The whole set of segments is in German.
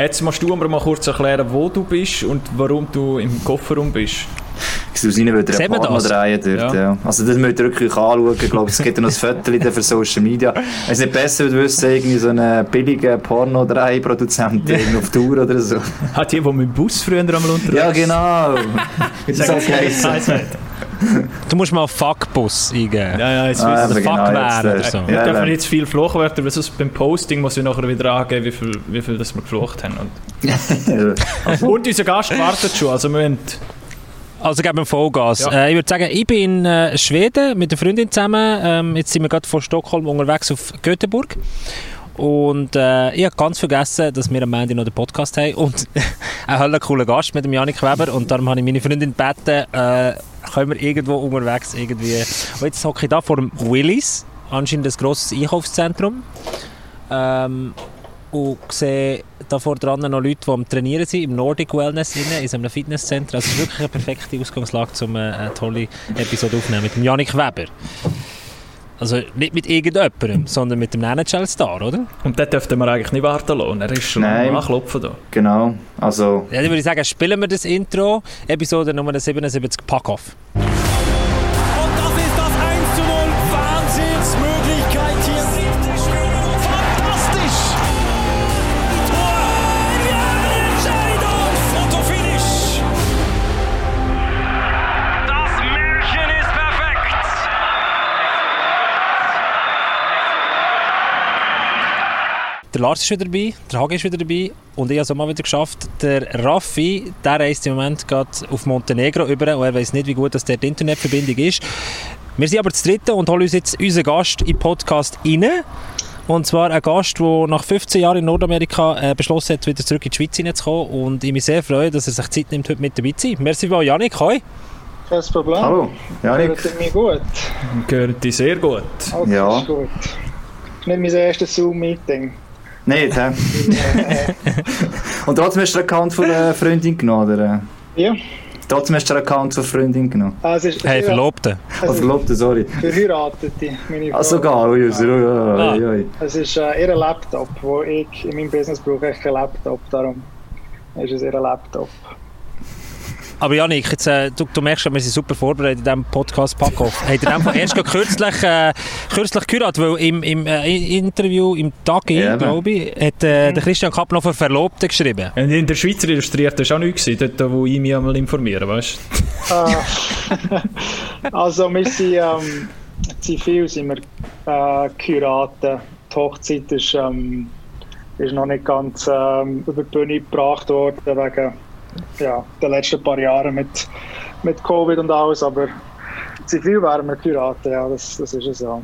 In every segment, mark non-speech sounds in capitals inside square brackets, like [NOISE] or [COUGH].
Jetzt musst du aber mal kurz erklären, wo du bist und warum du im Kofferraum bist. Aus ihnen würde er Porno drehen dort, ja. ja. Also das müsst ihr wirklich anschauen. Ich glaube, es gibt noch ein [LAUGHS] Viertel für Social Media. Es ist nicht besser, wenn du wüsstest, irgendwie so einen billigen Porno-Dreh-Produzent [LAUGHS] auf Tour oder so. Hat die, der mit dem Bus früher einmal unterwegs Ja, genau. [LAUGHS] das ist okay. Du musst mal Fuckbus eingeben. Ja, ja, jetzt ah, wissen genau, Fuck oder so. Wir ja, dürfen nicht zu viel Fluchwörter, weil sonst beim Posting muss ich nachher wieder angeben, wie viel, wie viel das wir geflucht haben. Und, [LAUGHS] und unser Gast wartet schon, also wir müssen also geben wir Vollgas. Ja. Äh, ich würde sagen, ich bin in äh, Schweden mit einer Freundin zusammen. Ähm, jetzt sind wir gerade von Stockholm unterwegs auf Göteborg. Und äh, ich habe ganz vergessen, dass wir am Ende noch den Podcast haben und [LAUGHS] einen coolen Gast mit dem Janik Weber. Und darum habe ich meine Freundin gebeten, äh, können wir irgendwo unterwegs irgendwie... Und jetzt hocke ich da vor dem Willis, anscheinend ein grosses Einkaufszentrum. Ähm, und sehe da vor dran noch Leute, die am Trainieren sind, im Nordic Wellness, in einem Fitnesscenter. Also ist wirklich eine perfekte Ausgangslage, um eine tolle Episode aufzunehmen mit Janik Weber. Also nicht mit irgendjemandem, sondern mit dem NHL-Star, oder? Und dort dürften wir eigentlich nicht warten lassen. Er ist schon Nein, anklopfen da. Genau, also... Ja, dann würde ich sagen, spielen wir das Intro. Episode Nummer 77, Pack-Off. Der Lars ist wieder dabei, der Hagi ist wieder dabei und ich habe es auch mal wieder geschafft. Der Raffi, der reist im Moment gerade auf Montenegro über und er weiß nicht, wie gut das der die Internetverbindung ist. Wir sind aber das Dritte und holen uns jetzt unseren Gast den Podcast rein. Und zwar ein Gast, der nach 15 Jahren in Nordamerika äh, beschlossen hat, wieder zurück in die Schweiz hineinzukommen. Und ich mich sehr freue, dass er sich Zeit nimmt, heute mit dabei zu sein. Merci mal, Janik. Hoi. Kein Problem. Hallo, Janik. Gehört mir gut? Gehört dir sehr gut. Okay, ja. ist gut. Das ist nicht mein erstes Zoom-Meeting. Nicht, [LAUGHS] hä? Und trotzdem hast du den Account von einer Freundin genommen, oder? Ja. Trotzdem hast du den Account von einer Freundin genommen? Also ist, hey, Verlobte. Also, oh, Verlobte, sorry. Verheiratete, meine Frau. Ah, sogar? Ui, ui, ui, ui. Es ist äh, ihr Laptop, wo ich in meinem Business brauche ich keinen Laptop, darum ist es ihr Laptop. Aber Janik, jetzt, äh, du, du, merkst schon, wir sind super vorbereitet in diesem Podcast Packoff. Habt ihr einfach erst kürzlich, äh, kürzlich gehört, weil im, im äh, Interview im Tag, ja, glaube ich, hat äh, der Christian Kappnofer Verlobte geschrieben. Und in der Schweizer Illustriert das war auch nichts, dort wo ich mich einmal informieren, weißt du? Ah. [LAUGHS] also wir sind, ähm, zivil sind wir äh, Kuraten. Die Hochzeit ist, ähm, ist noch nicht ganz ähm, über die Bühne gebracht worden, wegen ja, den letzten paar Jahren mit, mit Covid und alles, aber zivil wären wir Piraten, ja, das, das ist es ja.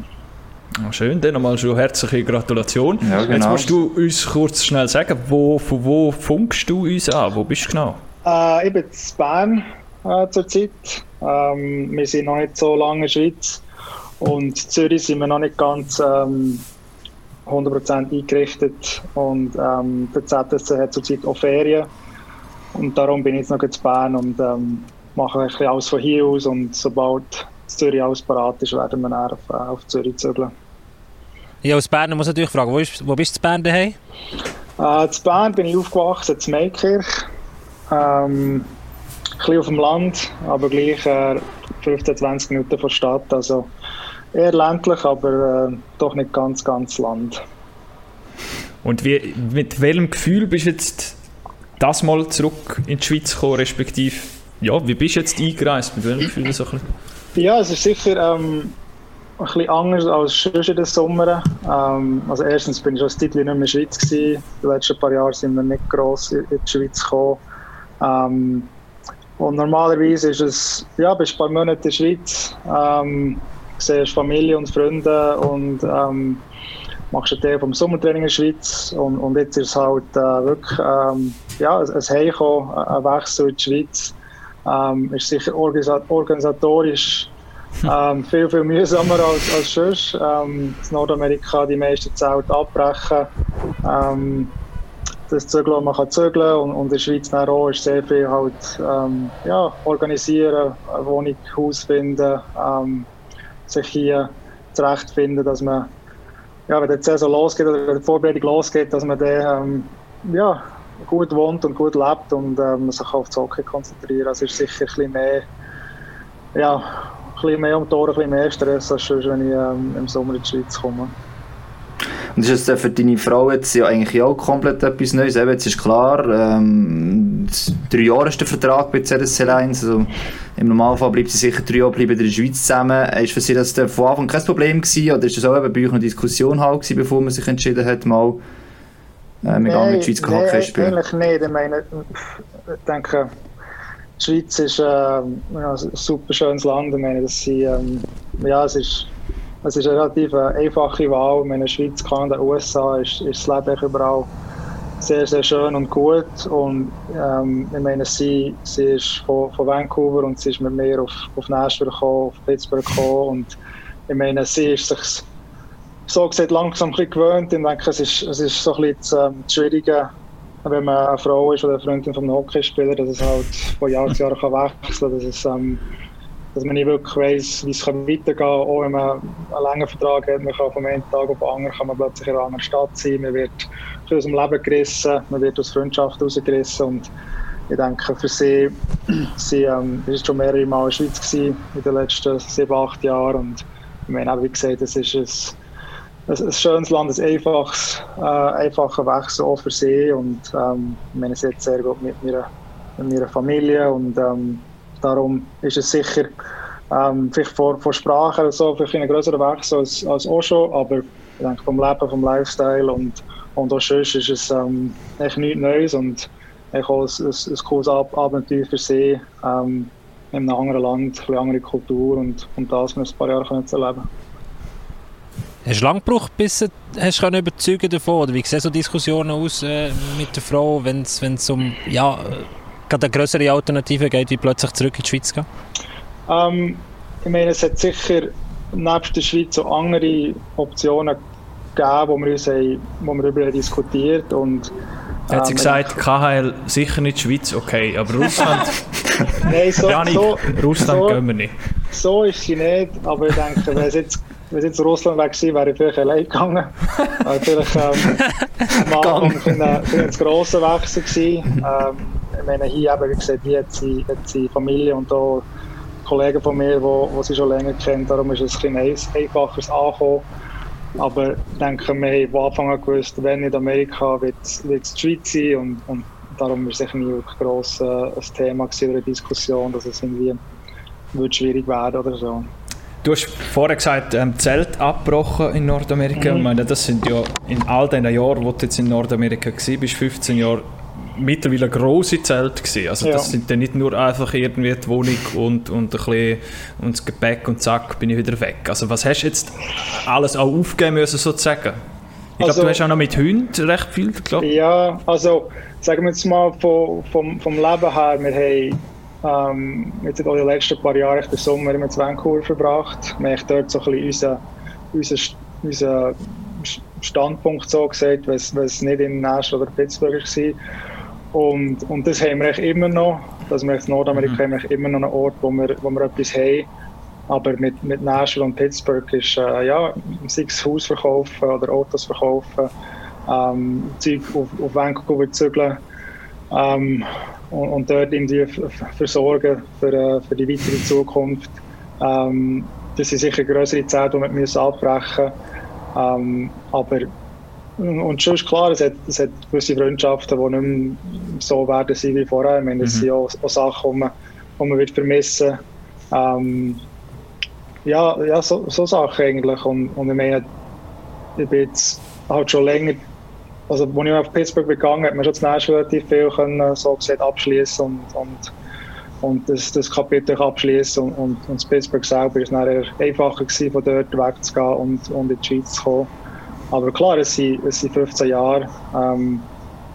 Oh, schön, dann nochmal schon herzliche Gratulation. Ja, genau. Jetzt musst du uns kurz schnell sagen, wo, von wo funkst du uns an? Wo bist du genau? Äh, ich bin in Bern äh, zurzeit. Ähm, wir sind noch nicht so lange in der Schweiz. Und in Zürich sind wir noch nicht ganz ähm, 100% eingerichtet. Und ähm, der ZSC hat zurzeit auch Ferien. Und darum bin ich jetzt noch in Bern und ähm, mache ein bisschen alles von hier aus. Und sobald Zürich alles parat ist, werden wir dann auf, äh, auf Zürich zügeln. Ja, aus Bern muss ich natürlich fragen, wo, ist, wo bist du in Bern daheim? Äh, in Bern bin ich aufgewachsen, in Meikirch. Ähm, ein bisschen auf dem Land, aber gleich äh, 15, 20 Minuten von der Stadt. Also eher ländlich, aber äh, doch nicht ganz, ganz Land. Und wie, mit welchem Gefühl bist du jetzt das mal zurück in die Schweiz kommen, respektive, ja, wie bist du jetzt eingereist? Mit welchem Gefühl so ein Ja, es ist sicher ähm, ein bisschen anders als schon in den Sommer. Ähm, also erstens bin ich schon ein Zeit nicht mehr in der Schweiz gewesen. Die letzten paar Jahre sind wir nicht gross in die Schweiz gekommen. Ähm, und normalerweise ist es, ja, bist ein paar Monate in der Schweiz, ähm, siehst Familie und Freunde und ähm, machst einen Teil vom Sommertraining in der Schweiz und, und jetzt ist es halt äh, wirklich ähm, ja, ein Heimkommen, ein Wechsel in die Schweiz. Ähm, ist sicher organisatorisch [LAUGHS] ähm, viel, viel mühsamer als, als sonst. Ähm, in Nordamerika die meisten Zelte abbrechen. Ähm, das Zügeln, man kann zügeln und, und in der Schweiz auch ist sehr viel halt, ähm, ja, organisieren, eine Wohnung, Haus finden, ähm, sich hier zurechtfinden, dass man ja, wenn die Saison losgeht oder wenn die Vorbereitung losgeht, dass man dann ähm, ja, gut wohnt und gut lebt und ähm, sich auf das Hockey konzentrieren. Also ist sicher ein mehr, ja, ein mehr um Ohren, ein mehr Stress, als schon, wenn ich ähm, im Sommer in die Schweiz komme. Und ist das für deine Frau jetzt ja eigentlich auch komplett etwas Neues? Eben, jetzt ist klar, ähm, drei Jahre ist der Vertrag bei CSC 1. Also Im Normalfall bleibt sie sicher drei Jahre bleiben in der Schweiz zusammen. Ist für sie das von Anfang kein Problem gewesen? Oder ist das auch bei euch eine Diskussion halt gewesen, bevor man sich entschieden hat, mal äh, mit nee, in die Schweiz nee, Hockey spielen? eigentlich nicht. Ich meine, ich denke, die Schweiz ist äh, ein super schönes Land. Ich meine, dass sie, ähm, ja, es ist es ist eine relativ einfache Wahl. In der Schweiz, Kanada, USA ist, ist das Leben überall sehr, sehr schön und gut. Und ähm, ich meine, sie, sie ist von, von Vancouver und sie ist mit mir auf, auf Nashville gekommen, auf Pittsburgh gekommen. Und ich meine, sie ist sich so gesagt langsam ein bisschen gewöhnt. Ich denke, es ist, es ist so ein bisschen das, ähm, Schwierige, wenn man eine Frau ist oder eine Freundin von einem Hockeyspieler, dass es halt von Jahr zu Jahr kann wechseln kann. Dass, ähm, dass man nicht wirklich weiss, wie es weitergehen kann. Auch wenn man einen langen Vertrag hat, man kann vom einen Tag auf den anderen kann man plötzlich in einer anderen Stadt sein. Man wird aus dem Leben gerissen, man wird aus Freundschaft rausgerissen. Und ich denke, für sie, sie ähm, ist schon mehrere Mal in der Schweiz gewesen, in den letzten sieben, acht Jahren. Und ich meine, wie gesagt, es ist ein ein, ein schönes Land, ein einfaches, äh, einfacher Wechsel auch für sie und ähm, meine, sehr gut mit meiner, Familie und ähm, darum ist es sicher ähm, vielleicht vor, vor Sprache so vielleicht ein größerer Wechsel als, als auch schon, aber ich denke vom Leben, vom Lifestyle und, und auch sonst ist es ähm, echt nichts Neues und ich auch ein, ein, ein cooles Abenteuer für sie ähm, in einem anderen Land, eine andere Kultur und, und das wir ein paar Jahre können erleben Hast du lange gebraucht, bis du hast können überzeugen davon? Oder wie sehen so Diskussionen aus äh, mit der Frau, wenn es um ja, gerade eine größere Alternative geht, wie plötzlich zurück in die Schweiz gehen? Ähm, ich meine, es hat sicher nebst der Schweiz so andere Optionen gegeben, wo wir, uns haben, wo wir darüber diskutiert und hat sie ähm, gesagt, KHL sicher nicht Schweiz, okay, aber [LAUGHS] Russland. Nein, so, Janik, so, Russland so, gehen wir nicht. So ist sie nicht, aber ich denke, wenn es jetzt wenn es jetzt Russland gewesen wäre ich vielleicht allein gegangen. [LAUGHS] Aber vielleicht ähm, am Anfang ein, ein grosser Wechsel gewesen. Ähm, ich meine, hier eben, wie gesagt, hier hat sie, hat sie Familie und auch Kollegen von mir, die sie schon länger kennen. Darum ist es ein bisschen einfacher angekommen. Aber ich denke, wir haben von Anfang an gewusst, wenn nicht Amerika, wird es die Schweiz sein. Und, und darum war es nie wirklich gross äh, ein Thema oder eine Diskussion, dass es irgendwie wird schwierig werden oder so. Du hast vorher gesagt, ähm, Zelt abgebrochen in Nordamerika. Mhm. Ich meine, das sind ja in all den Jahren, wo du jetzt in Nordamerika warst, bist 15 Jahre mittlerweile grosse Zelte gewesen. Also ja. das sind dann nicht nur einfach irgendwie die Wohnung und, und ein bisschen und das Gepäck und zack, bin ich wieder weg. Also was hast du jetzt alles auch aufgeben müssen sozusagen? Ich also, glaube, du hast auch noch mit Hunden recht viel, glaube Ja, also sagen wir jetzt mal vom, vom, vom Leben her, wir haben ähm, jetzt auch die letzten paar Jahre den Sommer in Vancouver verbracht. Wir haben dort so ein bisschen unseren, unseren, Standpunkt so gesagt, wenn es nicht in Nashville oder Pittsburgh war. Und, und das haben wir immer noch. Also wir in Nordamerika mhm. immer noch einen Ort, wo wir, wo wir etwas haben. Aber mit, mit Nashville und Pittsburgh ist, äh, ja, sei es Haus verkaufen oder Autos verkaufen, ähm, Zeug auf, auf Vancouver zügeln. Ähm, und, und dort irgendwie versorgen für, äh, für die weitere Zukunft. Ähm, das sind sicher größere Zeit, die wir müssen abbrechen müssen. Ähm, aber und schon ist klar, es hat, es hat gewisse Freundschaften, die nicht mehr so werden sein wie vorher. Ich meine, das mhm. sind auch, auch Sachen, die man, die man wird vermissen ähm, ja, ja so, so Sachen eigentlich. Und, und ich meine, ich bin jetzt halt schon länger also als ich auf Pittsburgh begangen hat man schon Nashville relativ viel können, so gesagt abschließen und, und, und das, das Kapitel abschließen und, und, und Pittsburgh selber ist dann eher einfacher gewesen, von dort wegzugehen und, und in die Schweiz zu kommen. Aber klar, es sind, es sind 15 Jahre, ähm,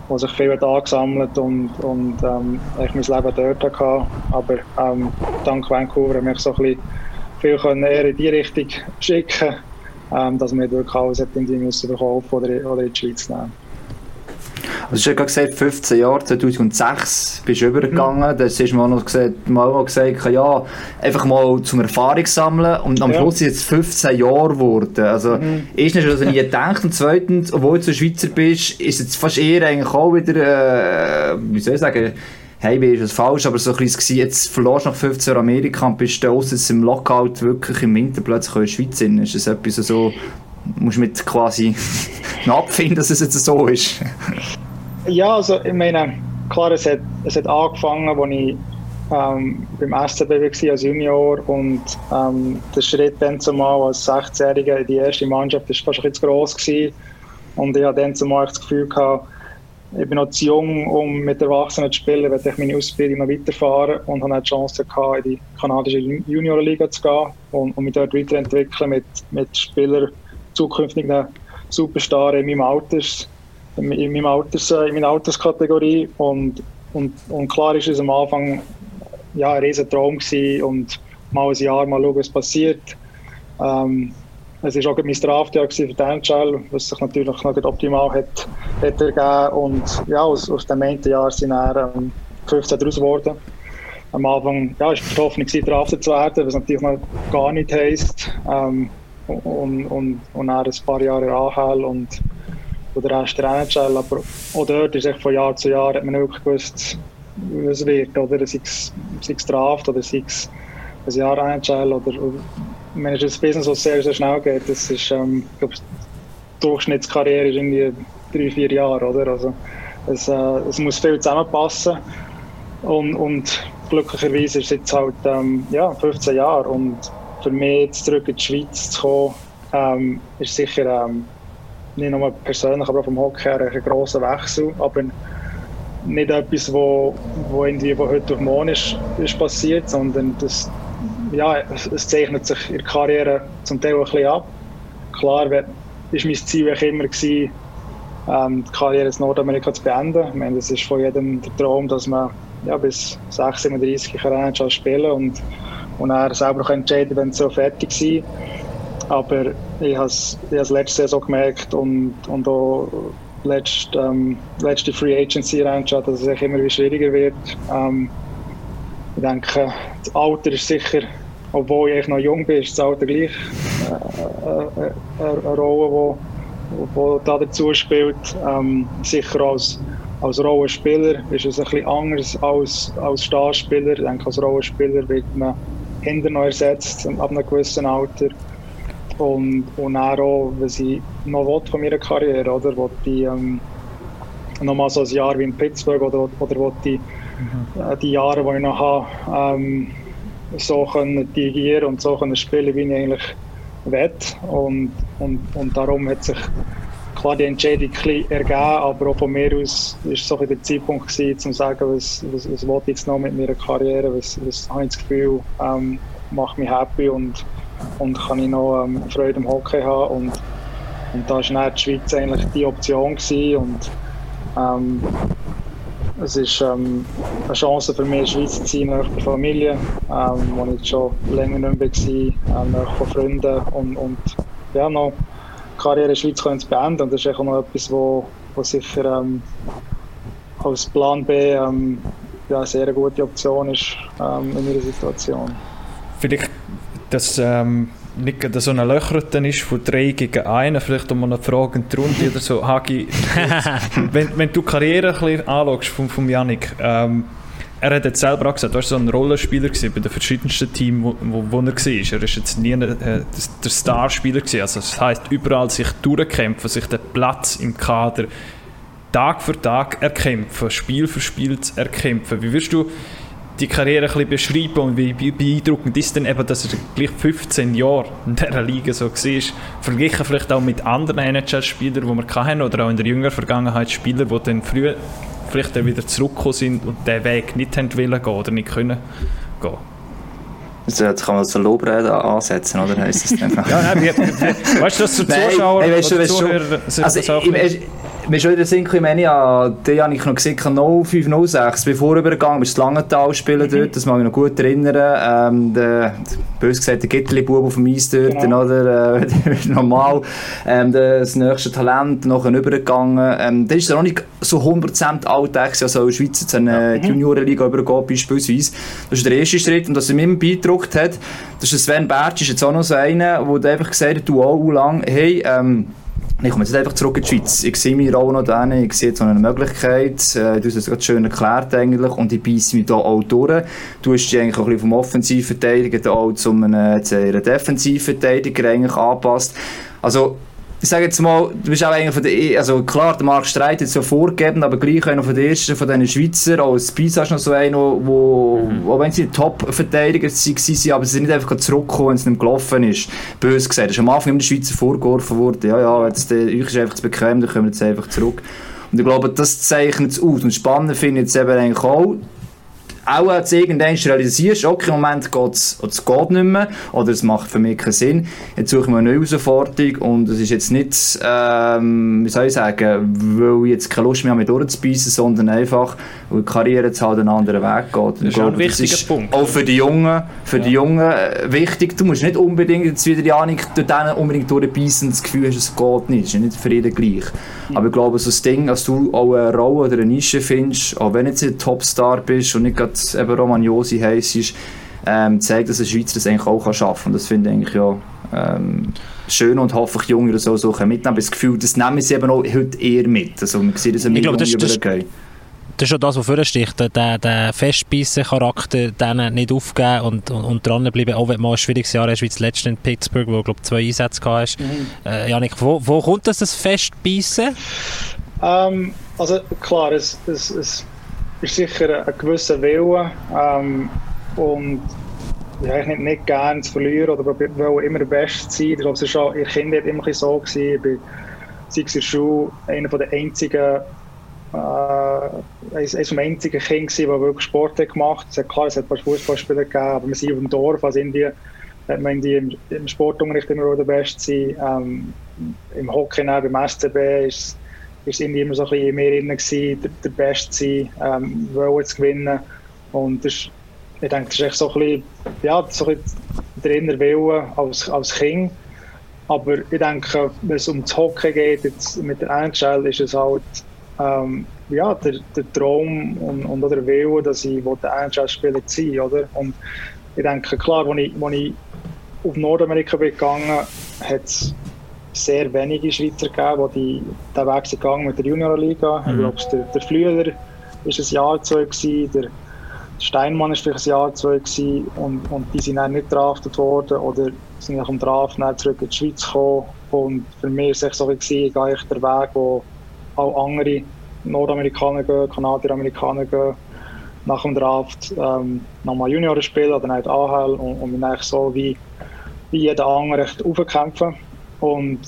wo sich viel hat angesammelt und, und ähm, ich mein Leben dort hatte. Aber ähm, dank Vancouver habe ich so ein bisschen viel können eher in die Richtung [LAUGHS] schicken dass wir alles irgendwie müssen verkaufen oder, oder in die Schweiz nehmen. Also du hast ja gesagt, 15 Jahre, 2006 bist du übergegangen, mhm. da hast du mal noch gesagt, mal gesagt, ja, einfach mal zum Erfahrung sammeln und am ja. Schluss sind es 15 Jahre geworden. Also mhm. erstens hast du nie gedacht und zweitens, obwohl du Schweizer bist, ist es fast eher eigentlich auch wieder, äh, wie soll ich sagen, hey, wie ist das falsch, aber so ein bisschen, jetzt verlorst du nach 15 Jahren Amerika und bist du aus im Lockout wirklich im Winter plötzlich in der Schweiz sind. Ist das etwas so, musst du mit quasi [LAUGHS] abfinden, dass es jetzt so ist? ja, also ich meine, klar, es hat, es hat angefangen, als ich ähm, beim SCB war als Junior und ähm, der Schritt dann zumal als 16-Jähriger in die erste Mannschaft war fast ein bisschen zu gross gewesen. und ich hatte dann zumal das Gefühl gehabt, ich bin noch zu jung, um mit Erwachsenen zu spielen, weil ich meine Ausbildung noch weiterfahren und habe die Chance gehabt, in die kanadische Juniorliga zu gehen und, und mich dort weiterentwickeln mit, mit Spielern, zukünftigen Superstars in meinem Alters, in, meinem Alters, in meiner Alterskategorie und, und, und klar ist es am Anfang ja, ein riesen Traum und mal ein Jahr mal schauen, was passiert. Ähm, es war auch mein Strafjahr für die NHL, was sich natürlich noch optimal hat, hat ergeben. Und ja, aus, aus dem einen Jahr sind dann ähm, 15 daraus geworden. Am Anfang ja, ist die Hoffnung, Drafter zu werden, was natürlich noch gar nicht heisst. Ähm, und, und, und dann ein paar Jahre AHL und, und der Rest der NHL. Aber auch dort ist von Jahr zu Jahr hat man wirklich gewusst, was wird. Oder sei es Draft oder sei es ein Jahr NHL oder es ein Business, das sehr, sehr schnell geht, das ist, ähm, ich glaube, die Durchschnittskarriere ist irgendwie drei, vier Jahre, oder? Also, es, äh, es muss viel zusammenpassen. Und, und glücklicherweise ist es jetzt halt ähm, ja, 15 Jahre. Und für mich jetzt zurück in die Schweiz zu kommen, ähm, ist sicher ähm, nicht nur persönlich, aber auch vom Hockey her ein grosser Wechsel, aber nicht etwas, wo, wo, irgendwie, heute auf morgen ist, ist passiert, sondern das ja, es zeichnet sich in der Karriere zum Teil ein bisschen ab. Klar war mein Ziel immer, gewesen, ähm, die Karriere in Nordamerika zu beenden. Ich meine, das ist von jedem der Traum, dass man ja, bis 6, 37 kann spielen und, und er selber entscheiden wenn es so fertig ist. Aber ich habe es letztes Jahr so gemerkt und, und auch letzte, ähm, letzte Free Agency reingeschaut, dass es immer schwieriger wird. Ähm, ich denke, das Alter ist sicher, obwohl ich noch jung bin, ist das Alter gleich äh, äh, äh eine Rolle, die da dazu spielt. Ähm, sicher als, als Rollenspieler ist es ein bisschen anders als als Starspieler. Ich denke, als Rollenspieler wird man hinter noch ersetzt ab einem gewissen Alter. Und, und auch, was ich noch will von meiner Karriere, oder, will ich ähm, nochmal so ein Jahr wie in Pittsburgh oder, oder will ich mhm. die Jahre, die ich noch habe, ähm, so können dirigieren und so können spielen, wie ich eigentlich will. Und, und, und darum hat sich klar die Entscheidung ein ergeben, aber auch von mir aus war so der Zeitpunkt gewesen, um zu sagen, was, was, was will ich jetzt noch mit meiner Karriere, was, was habe ich das Gefühl, ähm, macht mich happy und, und kann ich noch ähm, Freude am Hockey haben und, und da war die Schweiz eigentlich die Option gewesen und ähm, es ist ähm, eine Chance für mich, in der Schweiz zu sein, nach der Familie, ähm, wo ich schon länger nicht mehr war, ähm, nach von Freunden und, und ja, noch die Karriere in der Schweiz zu beenden. Und das ist auch noch etwas, wo, wo sicher ähm, als Plan B ähm, ja, eine sehr gute Option ist ähm, in meiner Situation. Vielleicht das ähm, nicht so ein Löchern ist von drei gegen einen, vielleicht um eine Frage Runde oder so. Hagi, [LAUGHS] wenn, wenn du die Karriere ein bisschen anschaust von, von Janik, ähm, er hat jetzt selber auch gesagt, du warst so ein Rollenspieler gewesen bei den verschiedensten Teams, wo, wo, wo er war. Er war jetzt nie äh, der Starspieler gewesen. Also das heisst, überall sich durchkämpfen, sich den Platz im Kader Tag für Tag erkämpfen, Spiel für Spiel erkämpfen. Wie wirst du die Karriere ein bisschen beschreiben und wie beeindruckend ist denn eben, dass er gleich 15 Jahre in dieser Liga so war, verglichen vielleicht auch mit anderen NHL-Spielern, die wir hatten, oder auch in der jüngeren Vergangenheit Spieler, die dann früher vielleicht dann wieder zurückgekommen sind und den Weg nicht haben wollen gehen oder nicht können gehen. Also jetzt kann man so Lobrede ansetzen, oder heisst das einfach? [LAUGHS] ja, nein, weißt du, dass du Zuschauer nein, weißt du, weißt Zuhörer, also, ich, mir schon wieder Sinn, ich meine, ja, den habe ich noch gesehen, 0506, bevor übergegangen, bis Langenthal spielen mhm. dort, das mag ich noch gut erinnern. Ähm, der, bös gesagt, der Gitterli-Bub auf dem Eis dort, genau. oder, [LAUGHS] äh, normal, ähm, das nächste Talent nachher übergegangen. Ähm, das ist ja noch nicht so 100% Alltag, also in Schweiz jetzt eine mhm. Juniorenliga übergeht beispielsweise. Das ist der erste Schritt und was mir beeindruckt hat, das ist Sven Bertsch, ist jetzt auch noch so einer, der einfach gesagt hat, du auch lang, hey, ähm, ich komme jetzt einfach zurück in die Schweiz. Ich sehe mich auch noch da, ich sehe so eine Möglichkeit. Du hast es gerade schön erklärt eigentlich und ich beiße mich da auch durch. Du hast dich eigentlich auch ein bisschen vom Offensivverteidiger auch zu einem, zu einer Defensivverteidiger eigentlich angepasst. Also ich sage jetzt mal, du bist auch einer von den, also klar, der Marc Streit jetzt so vorgegeben, aber gleich einer von den ersten von diesen Schweizer, auch Spies hast noch so einer, wo, mhm. auch wenn sie Top-Verteidiger waren, aber sie sind nicht einfach zurückgekommen, wenn es nicht gelaufen ist. Bös gesagt, ist am Anfang immer der Schweizer vorgeworfen worden, ja, ja, jetzt, äh, euch ist einfach zu bequem, dann kommen wir jetzt einfach zurück. Und ich glaube, das zeichnet es aus. Und spannend finde ich jetzt eben eigentlich auch, auch als irgendwann realisierst, okay, im Moment geht es geht nicht mehr oder es macht für mich keinen Sinn. Jetzt suche ich mir eine neue Herausforderung und es ist jetzt nicht, ähm, wie soll ich sagen, weil ich jetzt keine Lust mehr habe, mich durchzubeissen, sondern einfach, weil die Karriere jetzt halt einen anderen Weg geht. Das ist glaube, ein wichtiger Punkt. Auch für die Jungen, für ja. die Jungen äh, wichtig. Du musst nicht unbedingt jetzt wieder die Ahnung durch denen unbedingt durchbeissen das Gefühl hast, es geht nicht. Es ist nicht für jeden gleich. Mhm. Aber ich glaube, so das Ding, dass du auch eine Rolle oder eine Nische findest, auch wenn du jetzt ein Topstar bist und nicht gerade eben Romagnosi heisst, ist, ähm, zeigt, dass ein Schweizer das eigentlich auch schaffen kann. Und das finde ich eigentlich ja ähm, schön und hoffe ich Junge oder so, so mitnehmen. Aber das Gefühl, das nehmen sie eben auch heute eher mit. Also man sieht das ich glaube, das, das, das ist schon das, was vorsticht. Der, der Festbeissen-Charakter denen nicht aufgeben und, und, und dranbleiben, auch wenn du mal ein schwieriges Jahr hast, wie das letzte in Pittsburgh, wo du glaube zwei Einsätze gehabt hast. Mhm. Äh, Janik, wo, wo kommt das, das Festbeissen? Ähm, also klar, es, es, es ist sicher ein gewisser Wille ähm, und ja, ich nicht, nicht gerne zu verlieren oder will immer der Beste sein. Ich glaube, es war schon in der Kindheit immer so. Gewesen. Ich war, sei es in der Schule, einer der einzigen äh, eines der einzigen Kinder, die wirklich Sport gemacht hat. Es hat klar, es hat ein paar Fußballspieler gegeben, aber wir sind auf dem Dorf, also in die, hat man die im, im Sportunterricht immer der Beste sein. Ähm, Im Hockey, beim SCB, ist ist irgendwie immer so ein bisschen mehr drin gewesen, der, der Beste sein, ähm, wollen zu gewinnen. Und das ist, ich denke, das ist echt so ein bisschen, ja, so ein bisschen der innere Wille als, als Kind. Aber ich denke, wenn es um das Hockey geht, jetzt mit der NHL, ist es halt ähm, ja, der, der Traum und, und der Wille, dass ich der NHL-Spieler sein oder? Und ich denke, klar, als ich, als ich auf Nordamerika bin gegangen, hat es sehr wenige Schweizer gegeben, die den Weg sind gegangen mit der Juniorliga. Mhm. Ich glaube, der, der Flüeler war ein Jahr, zwei, gewesen, der Steinmann war vielleicht ein Jahr, zwei gewesen, und, und die sind dann nicht draftet worden oder sind nach dem Draft zurück in die Schweiz gekommen. Und für mich war es so, gewesen, ich gehe den Weg, wo auch andere Nordamerikaner gehen, Kanadier, Amerikaner gehen, nach dem Draft ähm, nochmal Junioren spielen oder nicht AHL und, und mich so wie, wie jeder andere aufkämpfen. Und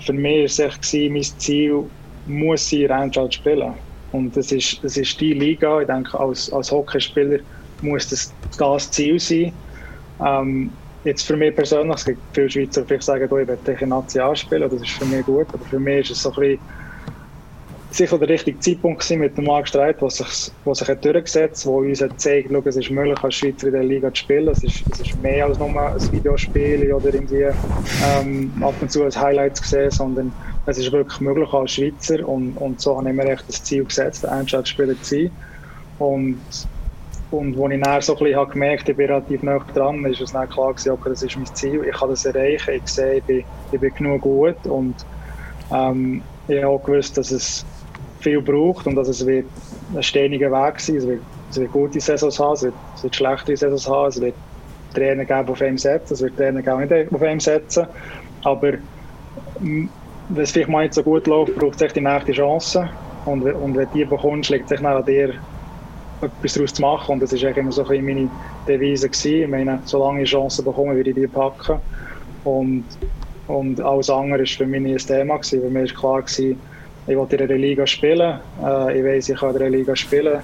für mich war es mein Ziel, muss sie Rheinland spielen. Und das ist, das ist die Liga. Ich denke, als, als Hockeyspieler muss das das Ziel sein. Ähm, jetzt für mich persönlich, es gibt viele Schweizer, die vielleicht sagen, ich möchte National spielen, das ist für mich gut, aber für mich ist es so ein bisschen sicher der richtige Zeitpunkt gewesen mit dem Markt Streit, was sich, was sich durchgesetzt hat, wo uns hat gezeigt hat, es ist möglich, als Schweizer in der Liga zu spielen. Es ist, es ist mehr als nur ein Videospiel oder irgendwie ähm, ab und zu als Highlights gesehen, sondern es ist wirklich möglich als Schweizer und, und so habe ich mir echt das Ziel gesetzt, der Einschaltspieler zu sein. Und und als ich dann so ein bisschen habe gemerkt ich bin relativ nah dran, ist es dann klar gewesen, okay, das ist mein Ziel, ich kann das erreichen, ich sehe, ich bin, ich bin genug gut und ähm, ich habe auch gewusst, dass es viel braucht und dass es wird ein ständiger Weg sein. Es wird, es wird gute Saisons haben, es wird, es wird schlechte Saisons haben, es wird Trainer geben, auf einem setzen, es wird Trainer die nicht auf einem setzen, aber wenn es vielleicht mal nicht so gut läuft, braucht es die nächste Chance. Und, und wenn die bekommst, liegt es an dir, etwas daraus zu machen. Und das war immer so ein meine Devise gewesen. Ich meine, solange ich Chancen bekomme, würde ich die packen. Und, und alles andere war für mich ein Thema gewesen, weil mir ist klar gewesen, ich will in einer Liga spielen. Äh, ich weiß, ich kann in einer Liga spielen.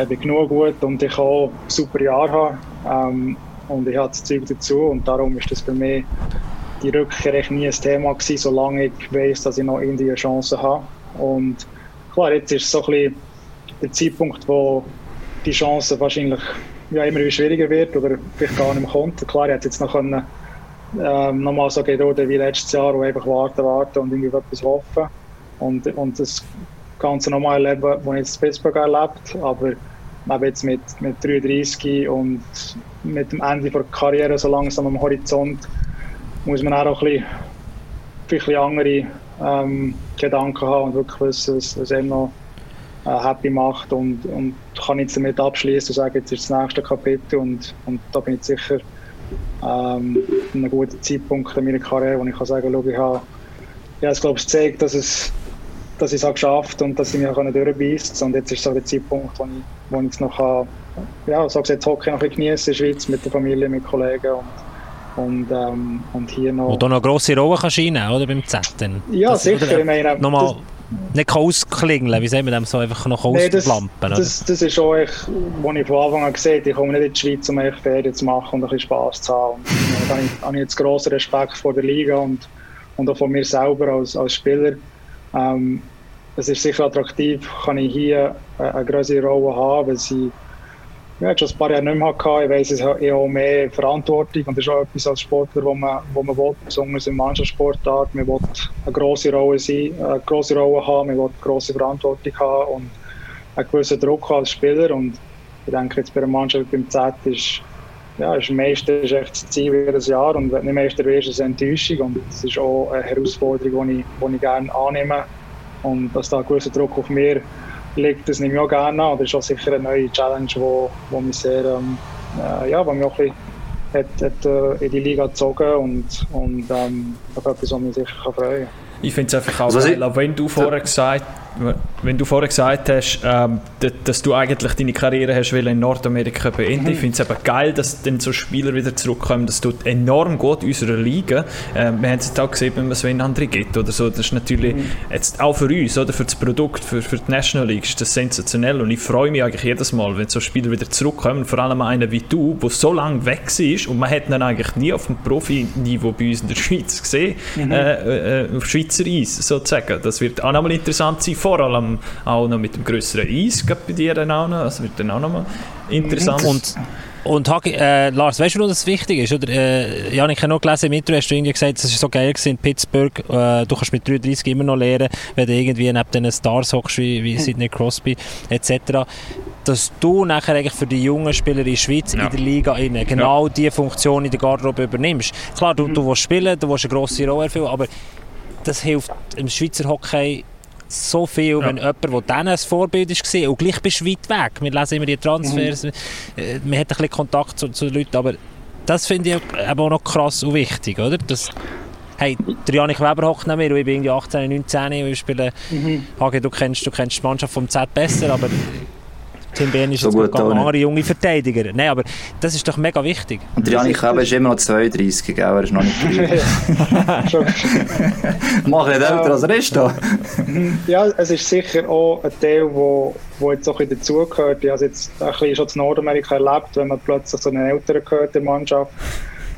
Ich bin genug gut und ich kann auch ein super Jahr haben. Ähm, und ich habe das Zeug dazu und darum ist das für mich die Rückkehr echt nie ein Thema gewesen, solange ich weiß, dass ich noch irgendwie eine Chance habe. Und klar, jetzt ist so ein bisschen der Zeitpunkt, wo die Chance wahrscheinlich ja, immer schwieriger wird oder vielleicht gar nicht mehr kommt. Klar, ich hätte jetzt noch können, ähm, nochmal so gedulden wie letztes Jahr, wo einfach warten, warten und irgendwie etwas hoffen und, und das Ganze nochmal erleben, was ich jetzt in Pittsburgh erlebt aber eben jetzt mit, mit 33 und mit dem Ende der Karriere so langsam am Horizont muss man auch ein bisschen, ein bisschen andere ähm, Gedanken haben und wirklich wissen, was, was einem noch äh, happy macht. Und, und kann jetzt damit abschließen und sagen, jetzt ist das nächste Kapitel und, und da bin ich sicher ähm, einen guten Zeitpunkt in meiner Karriere, wo ich kann sagen, schau, ich habe ja, es glaube ich gezeigt, dass es dass ich es habe geschafft und dass ich mich auch durchbeissen Und jetzt ist so der Zeitpunkt, wo ich, wo ich noch kann, ja, so gesagt, Hockey noch genießen in der Schweiz mit der Familie, mit Kollegen und, und, ähm, und hier noch... Wo du noch eine grosse Rolle kannst rein, oder, beim Z? Ja, das, sicher. Oder, ich meine, nochmal, nicht ausklingeln, wie sagen wir dem so, einfach noch auslampen, nee, das, das, das, ist auch, was ich von Anfang an gesehen ich komme nicht in die Schweiz, um Ferien zu machen und ein bisschen Spass zu haben. Und da habe ich, habe ich jetzt grossen Respekt vor der Liga und, und auch von mir selber als, als Spieler. Ähm, es ist sicher attraktiv, kann ich hier eine, eine größere Rolle haben, weil sie ja, schon ein paar Jahre nicht mehr hatte. Ich weiss, es hat auch mehr Verantwortung und das ist auch etwas als Sportler, wo man, wo man will, besonders im Mannschaftssportart. Man will eine grosse Rolle sein, eine grosse Rolle haben, man will eine grosse Verantwortung haben und einen gewissen Druck als Spieler. Und ich denke, jetzt bei der Mannschaft beim Z ist, ja, ist Meister ist echt das Ziel jedes Jahr und wenn du nicht Meister wirst, ist es eine Enttäuschung und das ist auch eine Herausforderung, die ich, die ich gerne annehme und dass da ein gewisser Druck auf mir liegt, das nehme ich auch gerne an. Das ist auch sicher eine neue Challenge, wo, wo mich sehr, ähm, äh, ja, wo mich auch ein bisschen hat, hat, äh, in die Liga gezogen und, und ähm, auf etwas, was mich sicher freuen kann. Ich finde es einfach auch also geil, wenn du vorher gesagt wenn du vorher gesagt hast, ähm, dass du eigentlich deine Karriere hast in Nordamerika beenden, mhm. ich finde es eben geil, dass dann so Spieler wieder zurückkommen. Das tut enorm gut in unserer Liga. Ähm, wir haben es jetzt auch gesehen, wenn man Sven André gibt oder so. Das ist natürlich mhm. jetzt auch für uns, oder für das Produkt, für, für die National League, ist das sensationell. Und ich freue mich eigentlich jedes Mal, wenn so Spieler wieder zurückkommen. Vor allem einer wie du, der so lange weg ist und man hat ihn eigentlich nie auf dem Profi-Niveau bei uns in der Schweiz gesehen, mhm. äh, äh, auf Schweizer Eis sozusagen. Das wird auch nochmal interessant sein, vor allem auch noch mit dem größeren Eis bei dir dann auch noch. Das wird dann auch noch mal interessant. Und und äh, Lars, weißt du, warum das wichtig ist? Oder, äh, Janik, ich habe noch gelesen im Intro, hast du irgendwie gesagt, es war so geil in Pittsburgh. Äh, du kannst mit 33 immer noch lernen, wenn du irgendwie neben den Stars hockst, wie, wie Sidney Crosby etc., dass du nachher eigentlich für die jungen Spieler in der Schweiz ja. in der Liga innen genau ja. diese Funktion in der Garderobe übernimmst. Klar, du, du willst spielen, du willst eine grosse Rolle erfüllen, aber das hilft im Schweizer Hockey so viel, ja. wenn jemand, der dann ein Vorbild war und gleich bist du weit weg. Wir lesen immer die Transfers, mhm. Äh, man hat ein bisschen Kontakt zu, zu den Leuten, aber das finde ich eben auch noch krass und wichtig, oder? Das, hey, der Janik Weber hockt nicht mehr und ich bin irgendwie 18, 19 und ich spiele mhm. HG, du kennst, du kennst die Mannschaft vom Z besser, aber Tim Bern ist so jetzt gut, ein andere junge Verteidiger. Nein, aber das ist doch mega wichtig. Und Janik Weber ist immer noch 32, gell? er ist noch nicht. [LAUGHS] [LAUGHS] Mach nicht älter als er ist da. [LAUGHS] ja, es ist sicher auch ein Teil, wo, wo jetzt auch dazugehört. Ich habe jetzt ein bisschen schon in Nordamerika erlebt, wenn man plötzlich so einen Älteren gehört in der Mannschaft.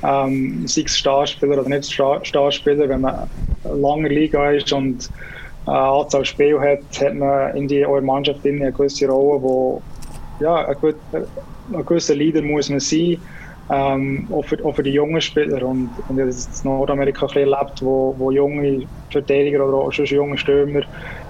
Ähm, sei es Starspieler oder nicht Starspieler, wenn man lange Liga ist und Anzahl Spiele hat, hat man in eurer Mannschaft eine gewisse Rolle, wo ja, ein, gut, ein gewisser Leader muss man sein, ähm, auch, für, auch für die jungen Spieler. Und, und habe in Nordamerika erlebt, wo, wo junge Verteidiger oder auch schon junge Stürmer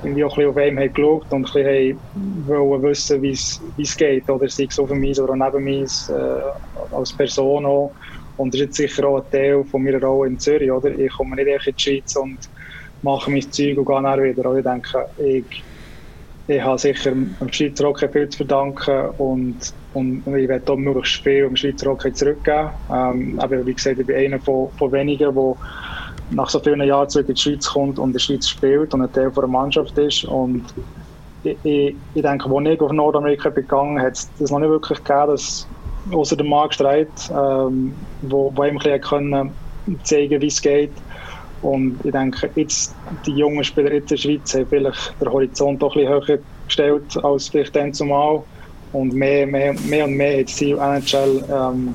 irgendwie auch ein bisschen auf einem haben geschaut und ein bisschen wollen wissen, wie es geht. Oder sei es auf Eis oder neben mir äh, als Person auch. Und das ist jetzt sicher auch ein Teil von meiner Rolle in Zürich. Oder? Ich komme nicht echt in die Schweiz und mache mein Zeug und gehe dann wieder. Und ich denke, ich, ich habe sicher dem Schweizer Hockey viel zu verdanken und, und ich werde auch möglichst viel dem Schweizer Hockey zurückgeben. Ähm, aber wie gesagt, ich bin einer von, von wenigen, der nach so vielen Jahren zurück in die Schweiz kommt und in der Schweiz spielt und ein Teil der Mannschaft ist. Und ich, ich, ich denke, als ich auf Nordamerika begangen hat es das noch nicht wirklich gegeben, dass außer dem Markt Streit, ähm, wo, wo ihm ein bisschen zeigen wie es geht, und ich denke, jetzt die jungen Spieler in der Schweiz haben vielleicht den Horizont doch ein bisschen höher gestellt als vielleicht dann zumal. Und mehr, mehr, mehr und mehr hat die NHL ähm,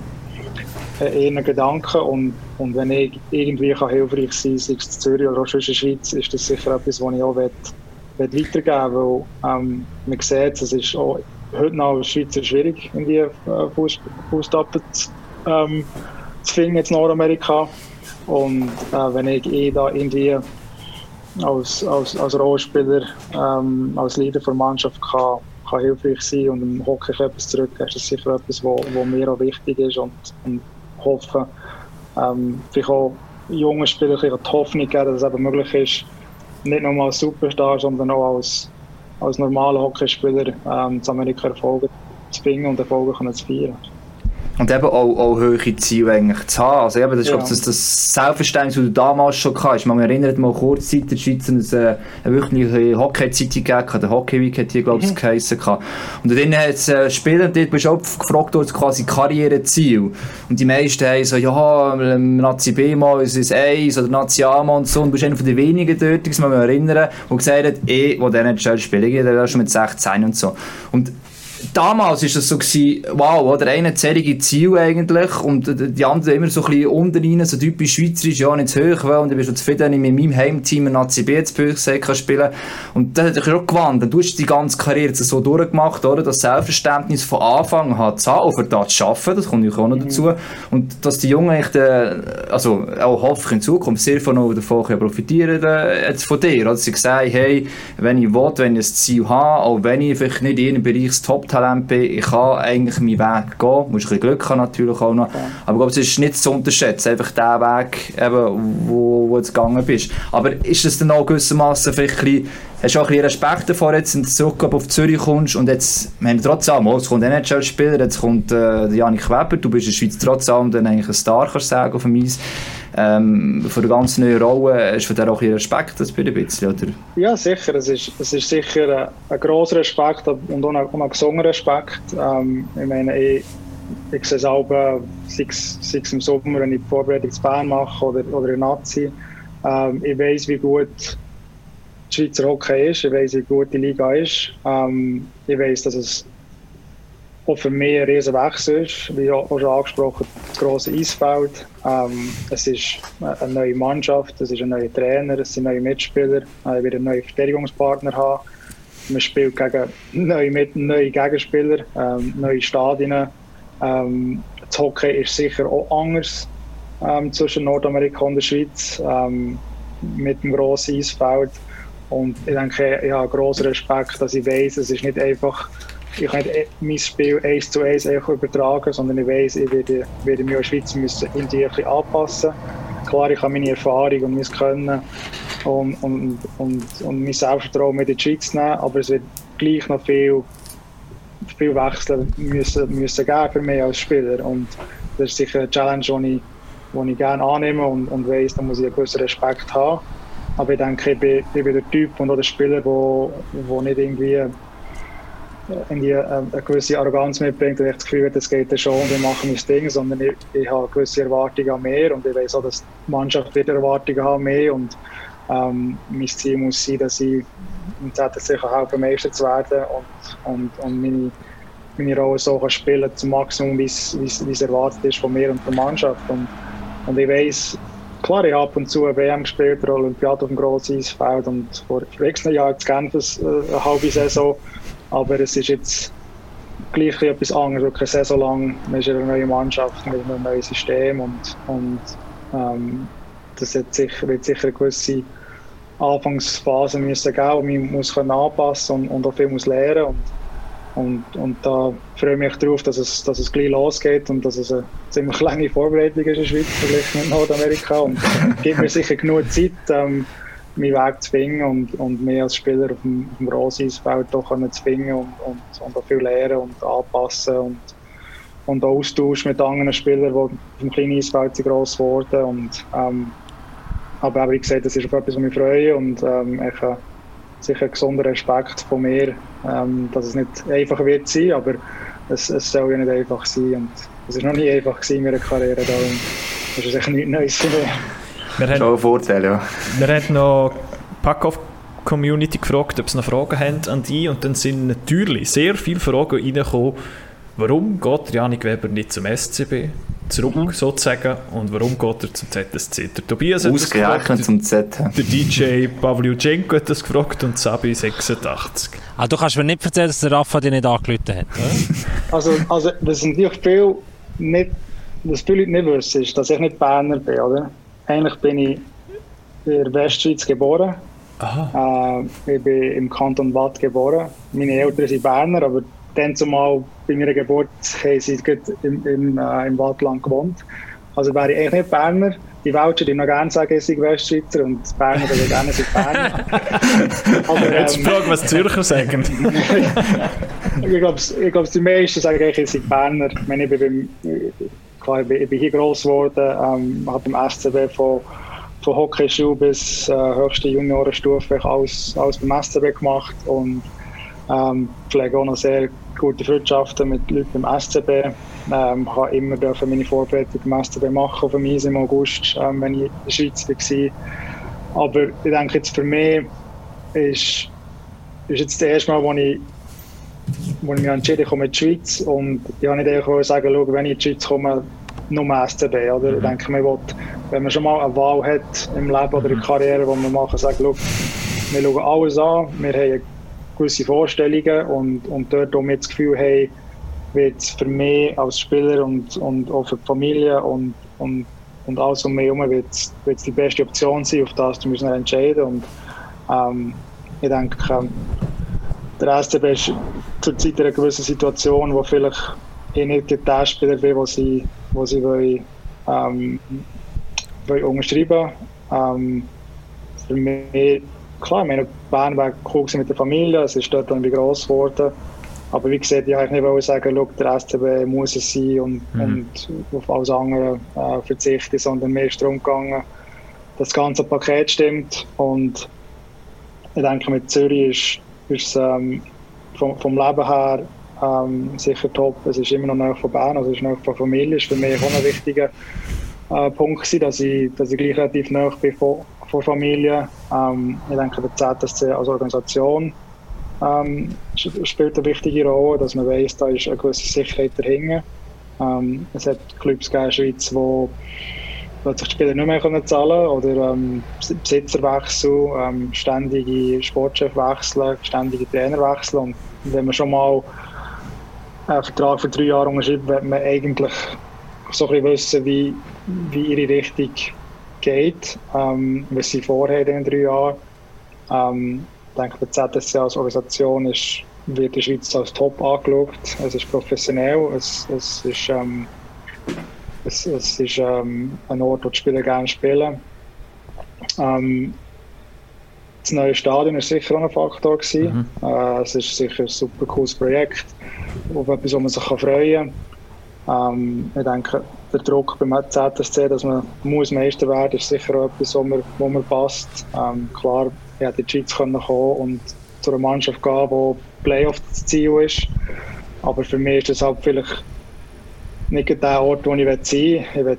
ihren Gedanken. Und, und wenn ich irgendwie kann hilfreich sein kann, sei es in Zürich oder auch in der Schweiz, ist das sicher etwas, was ich auch will, weitergeben weil ähm, man sieht, es ist auch heute noch als Schweizer schwierig, in die äh, Fußstapfen zu, ähm, zu finden in Nordamerika. Und äh, wenn ich eh da irgendwie als, als, als Rollspieler, ähm, als Leader der Mannschaft kann, kann hilfreich sein und im Hockey etwas zurückgeben, ist das sicher etwas, was mir auch wichtig ist und, und hoffe, ähm, vielleicht auch jungen Spielern die Hoffnung geben, dass es eben möglich ist, nicht nur als Superstar, sondern auch als, als normaler Hockeyspieler ähm, zu Amerika Erfolge zu bringen und Erfolge zu feiern. Und eben auch, auch höhere Ziele eigentlich zu haben. Also eben, das ist ja. das, das Selbstverständnis, das du damals schon hattest. Man erinnert mal kurz Zeit in der Schweiz eine, eine wirkliche Hockey-Zeitung gegeben, der Hockey-Week hat hier, glaube ich, mhm. geheissen. Und dann hat es äh, Spieler, dort bist du auch gefragt worden, quasi Karriereziel. Und die meisten haben so, ja, Nazi B mal ist es eins oder Nazi A mal und so. Und du bist einer von den wenigen dort, das man erinnern, der gesagt hat, eh, wo der nicht spielen, der war schon mit 16 und so. Und damals war es so gewesen, wow, oder eine zählige Ziel eigentlich und die anderen immer so ein bisschen unten rein, so typisch schweizerisch, ja, nicht zu hoch, und ich bin schon zufrieden, wenn ich mit meinem Heimteam ein Nazi B zu kann spielen und das hat sich auch gewandt. Du hast die ganze Karriere so durchgemacht, oder? Das Selbstverständnis von Anfang an zu haben, für das zu arbeiten, das kommt auch noch mhm. dazu. Und dass die Jungen echt, äh, also auch hoffe ich in Zukunft sehr von davon profitieren äh, jetzt von dir, oder? Sie sagen, hey, wenn ich will, wenn ich ein Ziel habe, auch wenn ich vielleicht nicht in einem Bereich top Talent bin, ich kann eigentlich meinen Weg gehen. Du musst ein bisschen Glück haben natürlich auch noch. Ja. Aber ich glaube, es ist nicht zu unterschätzen, einfach der Weg, eben, wo, wo du gegangen bist. Aber ist es dann auch gewissermaßen vielleicht ein bisschen, hast du auch ein bisschen Respekt davor, jetzt in zurück auf Zürich kommst und jetzt, wir haben trotzdem, oh, es kommt NHL-Spieler, jetzt kommt äh, Janik Weber, du bist in der Schweiz trotzdem dann eigentlich ein Star, kannst du sagen, auf dem Eis ähm, für eine ganz neue Rolle. Hast du da auch ein Respekt das ein bisschen, oder? Ja, sicher. Es ist, es ist sicher ein, ein grosser Respekt und auch ein, auch ein gesunder Respekt. Ähm, ich meine, ich, ich sehe es auch, sei es im Sommer, wenn ich die Vorbereitung zu Bern mache oder, oder in Nazi. Ähm, ich weiß, wie gut Schweizer Hockey ist, ich weiß, wie gut die Liga ist. Ähm, ich weiß, dass es auch für mich ein riesen Wechsel ist, wie auch schon angesprochen, das grosse Eisfeld. Ähm, es ist eine neue Mannschaft, es ist ein neuer Trainer, es sind neue Mitspieler, ich werde einen neuen Verteidigungspartner haben. Man spielt gegen neue, neue Gegenspieler, ähm, neue Stadien. Ähm, das Hockey ist sicher auch anders ähm, zwischen Nordamerika und der Schweiz, ähm, mit dem grossen Eisfeld. Und ich denke, ich habe grossen Respekt, dass ich weiß, es ist nicht einfach ich kann nicht mein Spiel eins zu eins übertragen, sondern ich weiß, ich werde, werde mich in der Schweiz müssen in die ein anpassen Klar, ich habe meine Erfahrung und mein Können und, und, und, und mein Selbstvertrauen mit in die Schweiz nehmen, aber es wird gleich noch viel, viel Wechsel müssen, müssen geben für mich als Spieler und das ist sicher eine Challenge, die ich, die ich gerne annehme und, und weiss, da muss ich einen gewissen Respekt haben. Aber ich denke, ich bin, ich bin der Typ und auch der Spieler, der nicht irgendwie irgendwie äh, eine gewisse Arroganz mitbringt und ich das Gefühl habe, das geht ja schon und wir machen mein Ding, sondern ich, ich habe gewisse Erwartungen an mehr und ich weiß auch, dass die Mannschaft wieder Erwartungen haben mehr und ähm, mein Ziel muss sein, dass ich im ZSC helfen Meister zu werden und, und, und meine, meine Rolle so kann spielen zum Maximum, wie es erwartet ist von mir und der Mannschaft und, und ich weiß klar, ich habe ab und zu eine WM gespielt, eine Olympiade auf dem grossen Eisfeld und vor x Jahren zu Genf äh, eine halbe Saison aber es ist jetzt gleich etwas anderes, wirklich eine Saison lang. Man ist eine neue Mannschaft mit einem neuen System und, und ähm, das wird sicher, wird sicher eine gewisse Anfangsphase müssen geben, wo man muss anpassen und, und auch viel muss lernen und, und, und da freue ich mich darauf, dass es, dass es gleich losgeht und dass es eine ziemlich lange Vorbereitung ist in der Schweiz, vielleicht mit Nordamerika. Und gibt mir sicher genug Zeit, ähm, meinen Weg zu finden und, und mehr als Spieler auf dem, auf dem Rosisfeld doch zu finden und, und, und auch viel lernen und anpassen und, und Austausch mit anderen Spielern, die auf dem kleinen Eisfeld sind gross geworden. Und ähm, aber wie gesagt, das ist auf etwas, was mich freue und ähm, ich habe sicher einen gesunden Respekt von mir, ähm, dass es nicht einfach wird sein, aber es, es soll ja nicht einfach sein und es ist noch nie einfach gewesen in meiner Karriere, darum ist es sicher nichts Neues für mich. Wir haben, Schon ein Vorteil, ja. Wir haben noch Packoff Community gefragt, ob sie noch Fragen haben an die und dann sind natürlich sehr viele Fragen reingekommen, warum geht Janik Weber nicht zum SCB? zurück mhm. sozusagen und warum geht er zum ZSC? Der Tobias hat Ausgerechnet zum Z. Der DJ Pavlyuchenko hat das gefragt und Sabi 86. Ah, du kannst mir nicht erzählen, dass der Rafa dich nicht angelötet hat, [LAUGHS] Also, also das sind natürlich viel nicht, was viele Leute nicht wissen, ist, dass ich nicht Berner bin, oder? Eigentlich bin ich in der Westschweiz geboren. Aha. Äh, ich bin im Kanton Watt geboren. Meine Eltern sind Berner, aber dann zumal bei meiner Geburt haben sie im, im, äh, im Wattland gewohnt. Also wäre ich eigentlich nicht Berner. Die Welcher, die noch gerne sagen, ich sei Westschweizer und die Berner, die gerne sind Berner. [LAUGHS] Aber, Jetzt ähm, Frage, was Zürcher sagen. [LAUGHS] ich glaube, ich glaub, die meisten sagen eigentlich, ich sei Berner. Ich, meine, ich, bin, klar, ich, bin, ich bin hier gross geworden, ähm, habe beim SCB von, von Hockeyschule bis äh, höchste Juniorenstufe alles, alles beim SCB gemacht und ähm, pflege auch noch sehr gute Freundschaften mit Leuten beim SCB. Ähm, ich habe immer meine Vorbereitung beim SCB machen, auf dem Eis im August, ähm, wenn ich in der Schweiz war. Aber ich denke jetzt für mich ist, ist jetzt das erste Mal, wo ich, wo ich mich entschieden habe, in die Schweiz und ich habe nicht einfach sagen, schau, wenn ich in die Schweiz komme, nur SCB. Oder? Mhm. Ich denke, man will, wenn man schon mal eine Wahl hat im Leben oder in der Karriere, wo man machen, sagt, schau, wir schauen alles an, wir haben gewisse Vorstellungen und, und dort, wir das Gefühl haben, wird es für mich als Spieler und, und auch für die Familie und, und, und alles um mich herum wird es die beste Option sein, auf das müssen wir entscheiden und ähm, ich denke, ähm, der SCB ist zurzeit in einer gewissen Situation, wo vielleicht ich nicht der Spieler bin, wo sie, wo sie wollen, ähm, wollen unterschreiben ähm, Für mich klar, meine Bern war cool mit der Familie, es ist dort irgendwie gross geworden. Aber wie gesagt, ich wollte nicht sagen, schau, der SCB muss es sein und, mhm. und auf alles andere äh, verzichten, sondern mir ist darum gegangen, dass das ganze Paket stimmt. Und ich denke, mit Zürich ist, ist es ähm, vom, vom Leben her ähm, sicher top. Es ist immer noch näher von Bern, also es ist näher von Familie. Das ist für mich auch ein wichtiger äh, Punkt, gewesen, dass ich, dass ich gleich relativ näher bin von, von Familie. Ähm, ich denke, der ZSC als Organisation ähm, spielt eine wichtige Rolle, dass man weiß, da ist eine gewisse Sicherheit dahinter. Ähm, es hat Clubs in der Schweiz, die plötzlich die Spieler nicht mehr können zahlen oder ähm, Besitzerwechsel, ähm, ständige Sportchefwechsel, ständige Trainerwechsel und wenn man schon mal einen Vertrag für drei Jahre unterschreibt, wird man eigentlich so ein bisschen wissen, wie, wie ihre Richtung geht, ähm, was sie vorher in den drei Jahren. Ähm, ich denke, der ZSC als Organisation ist, wird in der Schweiz als top angeschaut. Es ist professionell, es, es ist, ähm, es, es ist ähm, ein Ort, wo die Spieler gerne spielen. Ähm, das neue Stadion war sicher auch ein Faktor. Mhm. Äh, es ist sicher ein super cooles Projekt, auf etwas, wo man sich freuen kann. Ähm, ich denke, der Druck beim ZSC, dass man muss Meister werden ist sicher auch etwas, wo mir, wo mir passt. Ähm, klar, in die Schweiz kommen und zu einer Mannschaft gehen, wo Playoff das Ziel ist. Aber für mich ist das halt vielleicht nicht der Ort, wo ich sein will. Ich will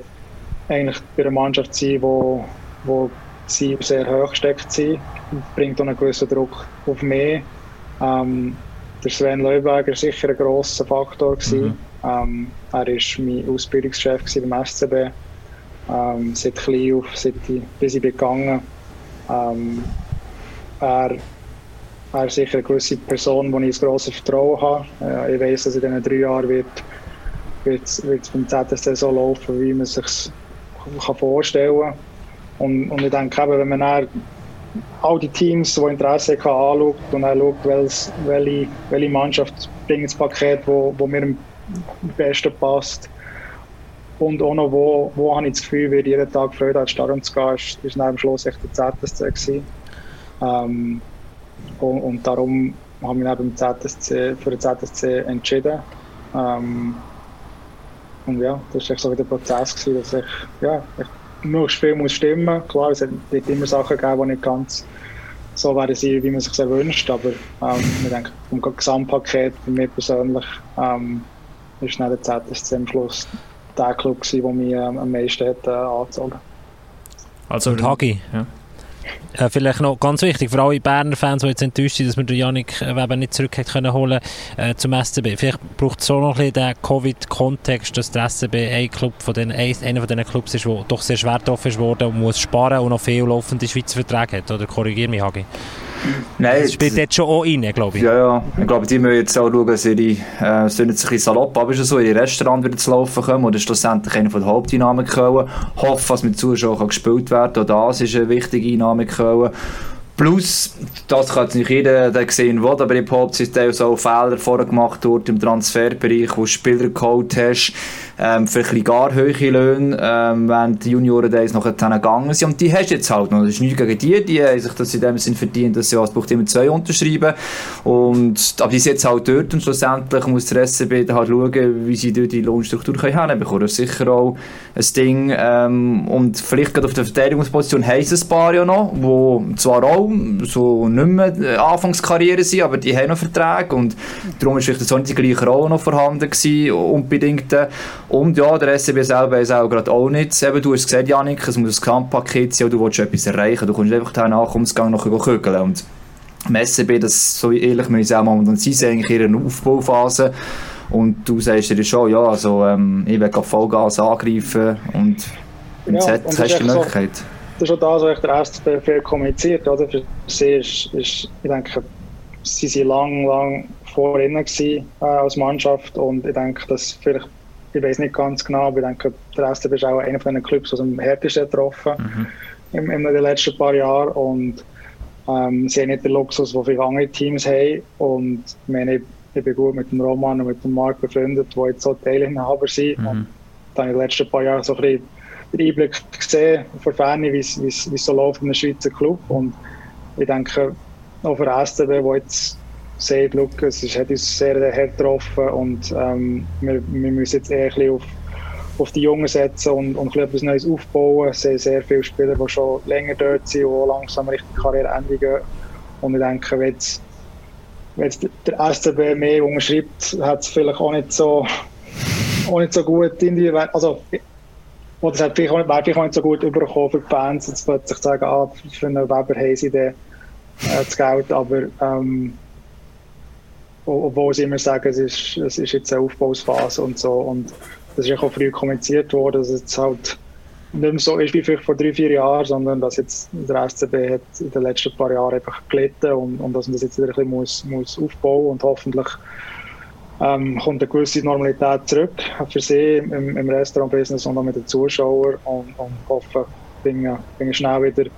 eigentlich bei einer Mannschaft sein, wo, wo sie sehr hoch gesteckt sind. Das bringt auch einen gewissen Druck auf mich. Ähm, der Sven Leuberger war sicher ein grosser Faktor. Mhm. Ähm, er war mein Ausbildungschef beim SCB. Ähm, seit klein auf, seit ich, bis ich gegangen ähm, er, er ist sicher eine gewisse Person, wo ich ein grosses Vertrauen habe. Äh, ich weiß, dass in diesen drei Jahren wird, es beim ZSC so laufen, wie man es sich vorstellen kann. Und, und ich denke eben, wenn man all die Teams, die Interesse haben, anschaut und dann schaut, welche, welche Mannschaft bringt das Paket, wo, wo mir am besten passt. Und auch noch, wo, wo habe ich das Gefühl, wird jeden Tag Freude an Stadion zu gehen, ist, ist am Schluss echt der ZSC Ähm, und, und, darum habe ich mich beim ZSC, für den ZSC entschieden. Ähm, und ja, das war so der Prozess, gewesen, dass ich, ja, ich nur das Spiel muss stimmen. Klar, es wird immer Sachen geben, die nicht ganz so werden sein, wie man sich wünscht. Aber ähm, ich denke, vom Gesamtpaket für mich persönlich ähm, ist nicht der ZSC am Schluss der Club, der mich ähm, am meisten hat, äh, angezogen Also Und Hagi, ja. Äh, vielleicht noch ganz wichtig, für alle Berner Fans, die jetzt enttäuscht sind, dass wir den Janik Weber nicht zurück können holen äh, zum SCB. Vielleicht braucht es so noch ein bisschen den Covid-Kontext, dass der SCB ein Club von den, einer von diesen Clubs ist, der doch sehr schwer getroffen ist worden und muss sparen und noch viel laufende Schweizer Verträge hat. Oder korrigiere mich, Hagi? Nein, das spielt jetzt schon auch rein, glaube ich. Ja, ja. Ich glaube, die müssen jetzt auch schauen, dass ihre, äh, es jetzt ein bisschen salopp, aber ist so, ihre Restaurant wieder zu laufen kommen oder schlussendlich eine von der Haupteinnahmequellen. Hoffen, dass mit Zuschauern gespielt werden kann. Auch das ist eine wichtige Einnahmequelle. Plus, das kann nicht jeder sehen, will, aber ich behaupte, es sind auch Fehler vorher gemacht im Transferbereich, wo Spieler geholt hast, ähm, für ein gar hohe Löhne, ähm, während die Junioren Days noch gegangen sind. Und die hast du jetzt halt noch. Das ist nichts gegen die, die haben sich das in dem Sinn verdient, dass sie was braucht immer zwei unterschreiben. Und, aber die sind jetzt halt dort und schlussendlich muss der SCB dann halt schauen, wie sie dort die Lohnstruktur können hinbekommen. Das ist sicher auch ein Ding. Ähm, und vielleicht gerade auf der Verteidigungsposition heisst es ein paar ja noch, wo zwar auch so nicht mehr äh, Anfangskarriere sind, aber die haben noch Verträge und darum ist vielleicht nicht die gleiche Rolle noch vorhanden gewesen, unbedingt. Und ja, der SCB selber ist auch gerade auch nicht. Eben, du hast gesagt, Janik, es muss ein Gesamtpaket sein, du willst etwas erreichen. Du kommst einfach den Ankommensgang noch kügeln. Und im SCB, das so ehrlich muss ich auch momentan sein, sind eigentlich in ihrer Aufbauphase. Und du sagst dir schon, ja, also, ähm, ich will Vollgas angreifen und im ja, Z hast du die Möglichkeit. So, das ist auch das, was der SCB viel kommuniziert. Oder? Für sie ist, ist, ich denke, sie waren lang, lang vor ihnen gewesen, äh, als Mannschaft und ich denke, dass vielleicht ich weiß nicht ganz genau, aber ich denke, der SCB ist auch einer von den Clubs, die am härtesten getroffen mhm. in, in den letzten paar Jahren. Und ähm, sie haben nicht den Luxus, den viele andere Teams haben. Und ich, meine, ich bin gut mit dem Roman und mit dem Marc befreundet, die jetzt so Teilinhaber sind. Mhm. Und dann in den letzten paar Jahren so ein bisschen Einblick gesehen von Ferne, wie es so läuft in einem Schweizer Club. Und ich denke, auch für den SCB, der jetzt sagt, look, es hat uns sehr hart getroffen und ähm, wir, wir, müssen jetzt eher ein bisschen auf, auf die Jungen setzen und, und etwas Neues aufbauen. Es sind sehr viele Spieler, die schon länger dort sind und langsam Richtung Karriereende gehen. Und ich denke, wenn jetzt, wenn jetzt der SCB mehr unterschreibt, hat es vielleicht auch nicht so, auch nicht so gut individuell, also oder es hat vielleicht nicht, vielleicht auch nicht so gut überkommen für die Fans, jetzt plötzlich sagen, ah, für einen Weber haben sie den, äh, das Geld, aber ähm, obwohl sie immer sagen, es ist, es ist jetzt eine Aufbauphase und so. Und das ist auch früh kommuniziert worden, dass es halt nicht mehr so ist wie vielleicht vor drei, vier Jahren, sondern dass jetzt der SCB hat in den letzten paar Jahren einfach gelitten und, und dass man das jetzt wieder ein bisschen muss, muss aufbauen und hoffentlich ähm, kommt eine gewisse Normalität zurück für sie im, im Restaurant-Business und auch mit den Zuschauern und, und hoffe, bringen, bringen schnell wieder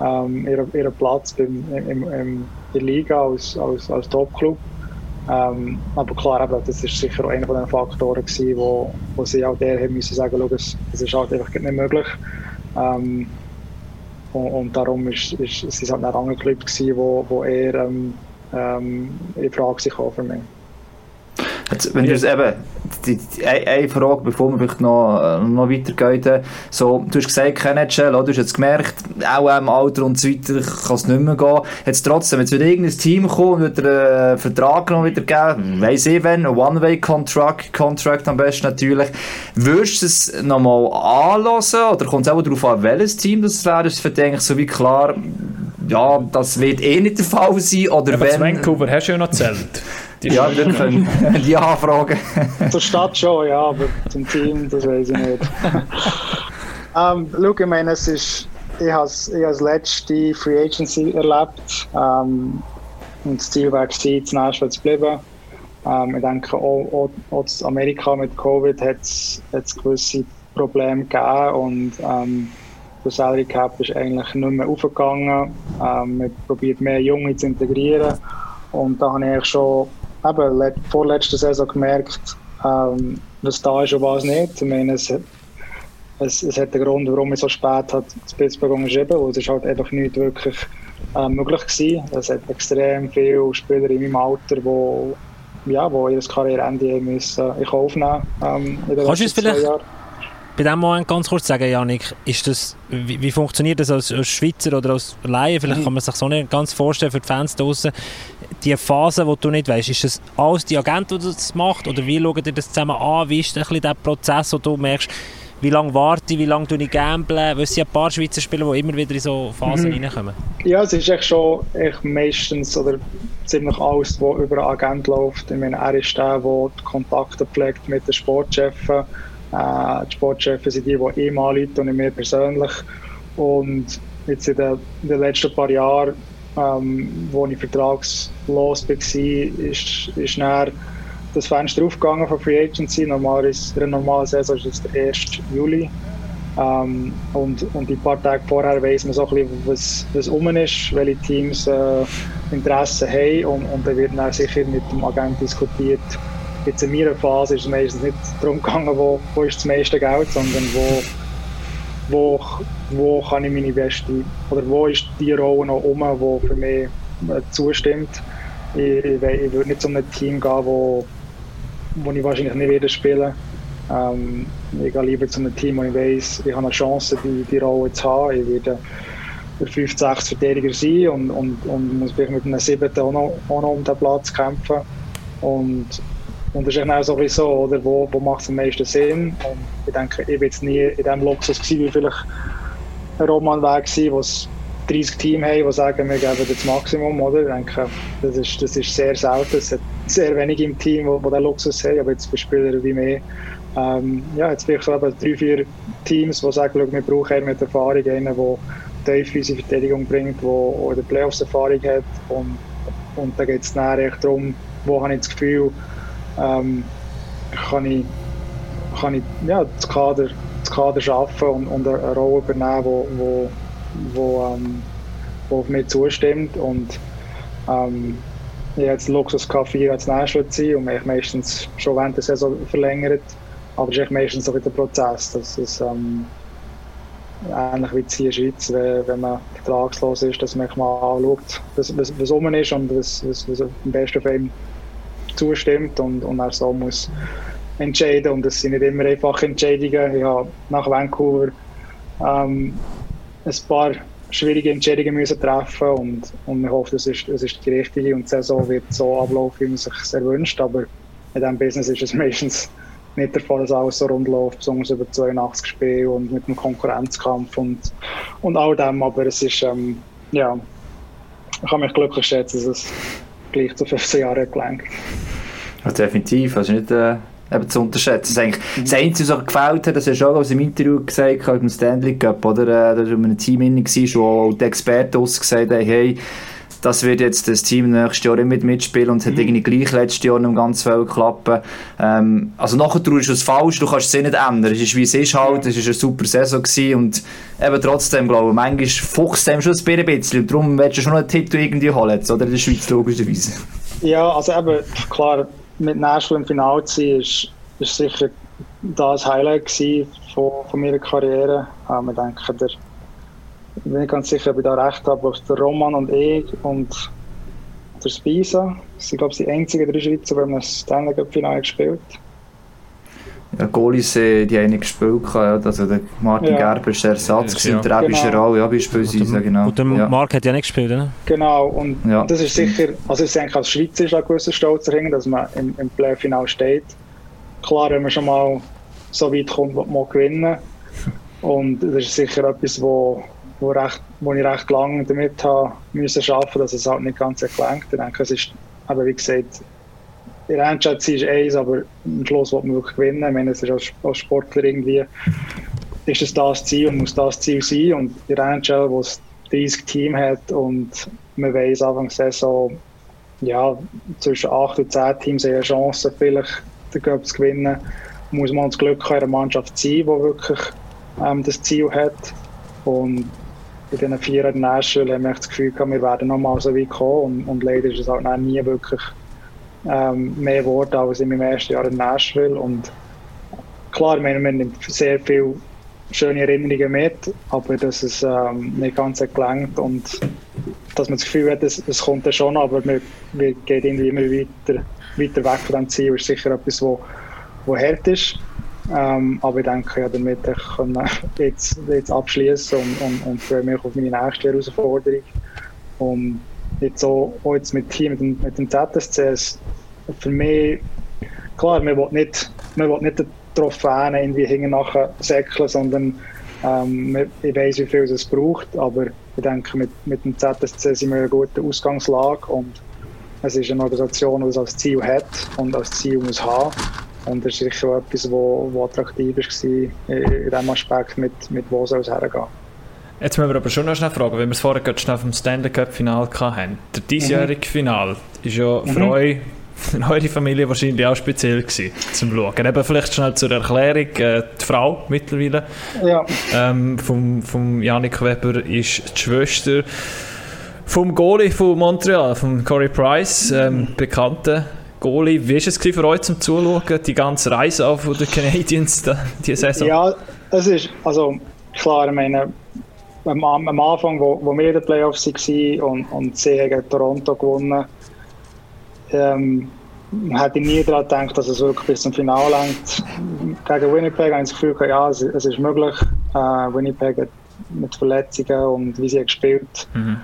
ähm, ihren, ihren Platz beim, im, im, in der Liga als, als, als Top-Club. Ähm, aber klar, eben, das ist sicher auch einer von Faktoren gewesen, wo, wo sie auch der haben müssen sagen, das, das ist halt einfach nicht möglich. Ähm, und, und, darum ist, ist, ist es halt nicht angeklebt gewesen, wo, wo eher ähm, ähm, in Frage sich für mich. Jetzt, wenn ja. du eben, die, die, eine Frage, bevor wir noch, äh, noch weitergehen, so, du hast gesagt, kein NHL, du hast jetzt gemerkt, auch im Alter und so weiter kann es nicht mehr gehen. Jetzt trotzdem, jetzt wird irgendein Team kommen und wird einen äh, Vertrag noch wieder geben, weiss ich wenn, ein One-Way-Contract, Contract am besten natürlich. Würdest du es nochmal anlassen oder kommt es auch darauf an, welches Team das wäre? Ist für so wie klar, ja, das wird eh nicht der Fall sein, oder Aber wenn... Vancouver hast du ja noch Zelt. [LAUGHS] Die ja, wir können [LAUGHS] die anfragen. Zur Stadt schon, ja, aber zum Team, das weiß ich nicht. [LAUGHS] ähm, schau, ich meine, es ist, ich habe das letzte Free Agency erlebt. Ähm, und das Ziel war, gewesen, zu Nashville zu bleiben. Ähm, ich denke, auch, auch, auch in Amerika mit Covid hat es gewisse Probleme gegeben und ähm, der Salary Cap ist eigentlich nicht mehr aufgegangen. Ähm, man probiert mehr Junge zu integrieren und da habe ich schon eben, vorletzte Saison gemerkt, ähm, was da ist und was nicht. Ich meine, es, es, es hat einen Grund, warum ich so spät hat das Pittsburgh unterschrieben weil es ist halt einfach nicht wirklich äh, möglich gewesen. Es hat extrem viele Spieler in meinem Alter, die ja, wo ihr Karriereende müssen in Kauf nehmen ähm, in Kannst du es vielleicht bei diesem Moment ganz kurz sagen, Janik, ist das, wie, wie funktioniert das als, als, Schweizer oder als Laie? Vielleicht mhm. kann man sich so nicht ganz vorstellen für die Fans draußen die Phase, die du nicht weißt, ist das alles die Agent, der das macht? Oder wie schaut ihr das zusammen an? Wie ist ein bisschen der Prozess, wo du merkst, wie lange warte ich, wie lange ich gamble? Weil es sind ein paar Schweizer Spieler, die immer wieder in so Phasen mhm. reinkommen. Ja, es ist echt schon echt meistens oder ziemlich alles, was über einen Agent läuft. Ich meine, er ist der, der die Kontakte pflegt mit den Sportchefen. Äh, die Sportchefs sind die, die ihm anrufen und nicht mir persönlich. Und jetzt in den, in den letzten paar Jahren, ähm, wo ich vertragslos war, ist, ist dann das Fenster aufgegangen von Free Agency. Normal ist, in einer normalen Saison ist es der 1. Juli. Ähm, und, und ein paar Tage vorher weiß man so ein bisschen, was, was um ist, welche Teams äh, Interesse haben. Und, und dann wird dann sicher mit dem Agent diskutiert. Jetzt in meiner Phase ist es meistens nicht darum gegangen, wo, wo ist das meiste Geld, sondern wo, wo, wo kann ich meine beste, oder wo ist die Rolle noch um, die für mich äh, zustimmt. Ich, ich, ich würde nicht zu einem Team gehen, wo, wo ich wahrscheinlich nicht wieder spielen ähm, Ich gehe lieber zu einem Team, wo ich weiß, ich habe eine Chance, die, die Rolle zu haben. Ich werde der 5, 6 Verteidiger sein und, und, und muss vielleicht mit einem 7. auch noch, auch noch um den Platz kämpfen. Und, und das ist auch so, ein so oder wo, wo macht es am meisten Sinn. Und ich denke, ich war jetzt nie in dem Luxus gewesen, wie vielleicht ein Roman war, wo es 30 Teams haben, die sagen, wir geben das Maximum. Oder? Ich denke, das ist, das ist sehr selten. Es hat sehr wenige im Team, die, die den Luxus haben, aber jetzt bei Spielern wie mir, ähm, ja, jetzt vielleicht so eben drei, vier Teams, die sagen, wir brauchen eher mit Erfahrung einen, der tief unsere Verteidigung bringt, der in den Playoffs Erfahrung hat und, und da geht es dann darum, wo habe ich das Gefühl, ähm, kann ich, kann ich ja, das Kader, das Kader schaffen und, und eine Rolle übernehmen, wo, wo, wo, ähm, wo auf mich zustimmt. Und ähm, ich habe jetzt Luxus K4 als Nashville zu sein und mich meistens schon während der Saison verlängert, aber es ist meistens so der Prozess, dass es ähm, ähnlich wie in der Schweiz, wenn, wenn man vertragslos ist, dass man mal anschaut, was, was, was um ist und was, was, was am besten für ihn zustimmt und, und er so muss entscheiden und es sind nicht immer einfache Entscheidungen. Ich habe nach Vancouver ähm, ein paar schwierige Entscheidungen müssen treffen und, und ich hoffe, es ist, es ist die richtige und die Saison wird so ablaufen, wie man sich sehr wünscht, aber in diesem Business ist es [LAUGHS] meistens nicht der Fall, dass alles so rund läuft, besonders über 82 Spiele und mit dem Konkurrenzkampf und, und all dem, aber es ist, ähm, ja, ich kann mich glücklich schätzen, dass es gleich zu 15 Jahren gelangt. Ja, definitiv, also nicht äh, eben zu unterschätzen. Das, mhm. das Einzige, was gefällt hat, das hast du auch aus dem Interview gesagt, mit dem Stanley Cup, oder? Äh, da war ein Team inne, wo die Experten gesagt haben, hey, das wird jetzt das Team nächstes Jahr immer mitspielen und es hat mhm. irgendwie gleich letztes Jahr noch ganz viel geklappt. Ähm, also nachher ist es falsch, du kannst es nicht ändern. Es ist wie es ist halt, es war eine super Saison gewesen und eben trotzdem, glaube ich, manchmal fuchst es schon ein bisschen und darum willst du schon noch einen Titel irgendwie holen, jetzt, oder in der Schweiz logischerweise. Ja, also eben, klar, mit Nashville im Finale zu sein, ist, ist sicher das Highlight von, von meiner Karriere. Ähm, ich denke, der, bin nicht ganz sicher, ob ich da recht habe, aber der Roman und ich und der Spisa sind, glaube ich, die einzigen drei Schweizer, die haben das Stanley Cup Finale gespielt. Ja, Goalies, äh, die haben nicht gespielt. Also der Martin ja. Gerber ist der Ersatz ja, der Ebi genau. ja, beispielsweise. Genau. Und der ja. Mark hat ja nicht gespielt, oder? Genau, und ja. das ist sicher, also ist eigentlich als Schweizer ist ein gewisser Stolz dahin, dass man im, im Playfinal steht. Klar, wenn man schon mal so weit kommt, will man gewinnen. [LAUGHS] Und das ist sicher etwas, wo, wo, recht, wo ich recht lange damit habe müssen arbeiten, dass es halt nicht ganz gelangt. Ich denke, es ist, aber wie gesagt, der Endstation ist eins, aber am Schluss will man wirklich gewinnen. Ich meine, es ist als, als Sportler irgendwie, ist es das Ziel und muss das Ziel sein. Und der NHL, wo es 30 Team hat und man weiß Anfang der Saison, ja, zwischen 8 und 10 Teams haben eine Chance, vielleicht den Cup zu gewinnen, muss man das Glück haben, in einer Mannschaft zu sein, die wirklich ähm, das Ziel hat. Und in diesen vier Jahren Nashville haben wir das Gefühl gehabt, wir werden nochmal so weit kommen. Und, und leider ist es halt nie wirklich ähm, mehr Worte als in meinem ersten Jahr in Nashville. Und klar, man, man sehr viele schöne Erinnerungen mit, aber dass es ähm, nicht ganz gelangt und dass man das Gefühl hat, es, es kommt ja schon, aber man, man geht irgendwie immer weiter, weiter weg von dem Ziel, ist sicher etwas, wo, wo hart ist. Ähm, aber ich denke, ja, damit ich kann jetzt, jetzt abschließen und, und, und freue mich auf meine nächste Herausforderung. Und jetzt auch, jetzt mit hier mit dem, mit dem ZSC, für mich, klar, man will nicht man will nicht die Trophäen irgendwie hinten nachher säckeln, sondern ähm, ich weiß, wie viel es braucht, aber ich denke, mit, mit dem ZSC sind wir in einer guten Ausgangslage und es ist eine Organisation, die das als Ziel hat und als Ziel muss haben. Und das ist sicher etwas, was attraktiv war in diesem Aspekt, mit, mit wo soll es hergehen. Jetzt müssen wir aber schon noch schnell fragen, wenn wir es vorher gerade schnell vom Stanley Cup Final hatten. Der diesjährige mhm. Final ist ja für mhm. euch, für eure Familie wahrscheinlich auch speziell gewesen, zum Schauen. Eben vielleicht schnell zur Erklärung, äh, die Frau mittlerweile ja. ähm, vom, vom Janik Weber ist die Schwester vom Goalie von Montreal, von Corey Price, ähm, mhm. bekannter Goalie. Wie war es für euch zum Zuschauen, die ganze Reise von den Canadiens diese Saison? Ja, es ist, also klar, ich meine, am, am Anfang, wo, wo wir in den Playoffs waren und, und sie haben Toronto gewonnen, ähm, hätte ich nie daran gedacht, dass es wirklich bis zum Finale lenkt. Gegen Winnipeg habe ich das Gefühl, ja, es, es ist möglich. Äh, Winnipeg mit Verletzungen und wie sie gespielt mhm.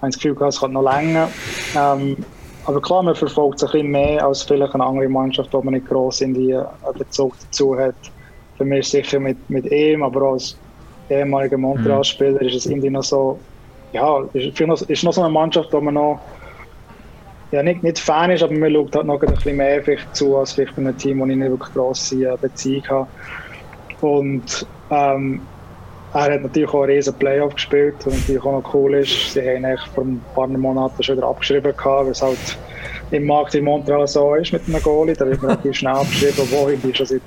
habe ich das Gefühl, es kann noch länger. Ähm, aber klar, man verfolgt es ein bisschen mehr als vielleicht eine andere Mannschaft, wo man nicht gross in die Bezug dazu hat. Für mich sicher mit, mit ihm, aber als ehemaliger Montreal-Spieler ist es irgendwie noch so, ja, ist, noch, ist noch so eine Mannschaft, wo man noch ja, nicht, nicht Fan ist, aber man schaut halt noch ein bisschen mehr zu, als vielleicht bei einem Team, wo ich nicht wirklich grosse äh, Beziehung habe. Und ähm, er hat natürlich auch einen riesen Playoff gespielt, was natürlich auch noch cool ist. Sie haben eigentlich vor ein paar Monaten schon wieder abgeschrieben, gehabt, weil es halt im Markt in Montreal so ist mit einem Goalie. Da wird man relativ schnell abgeschrieben, wo ich schon seit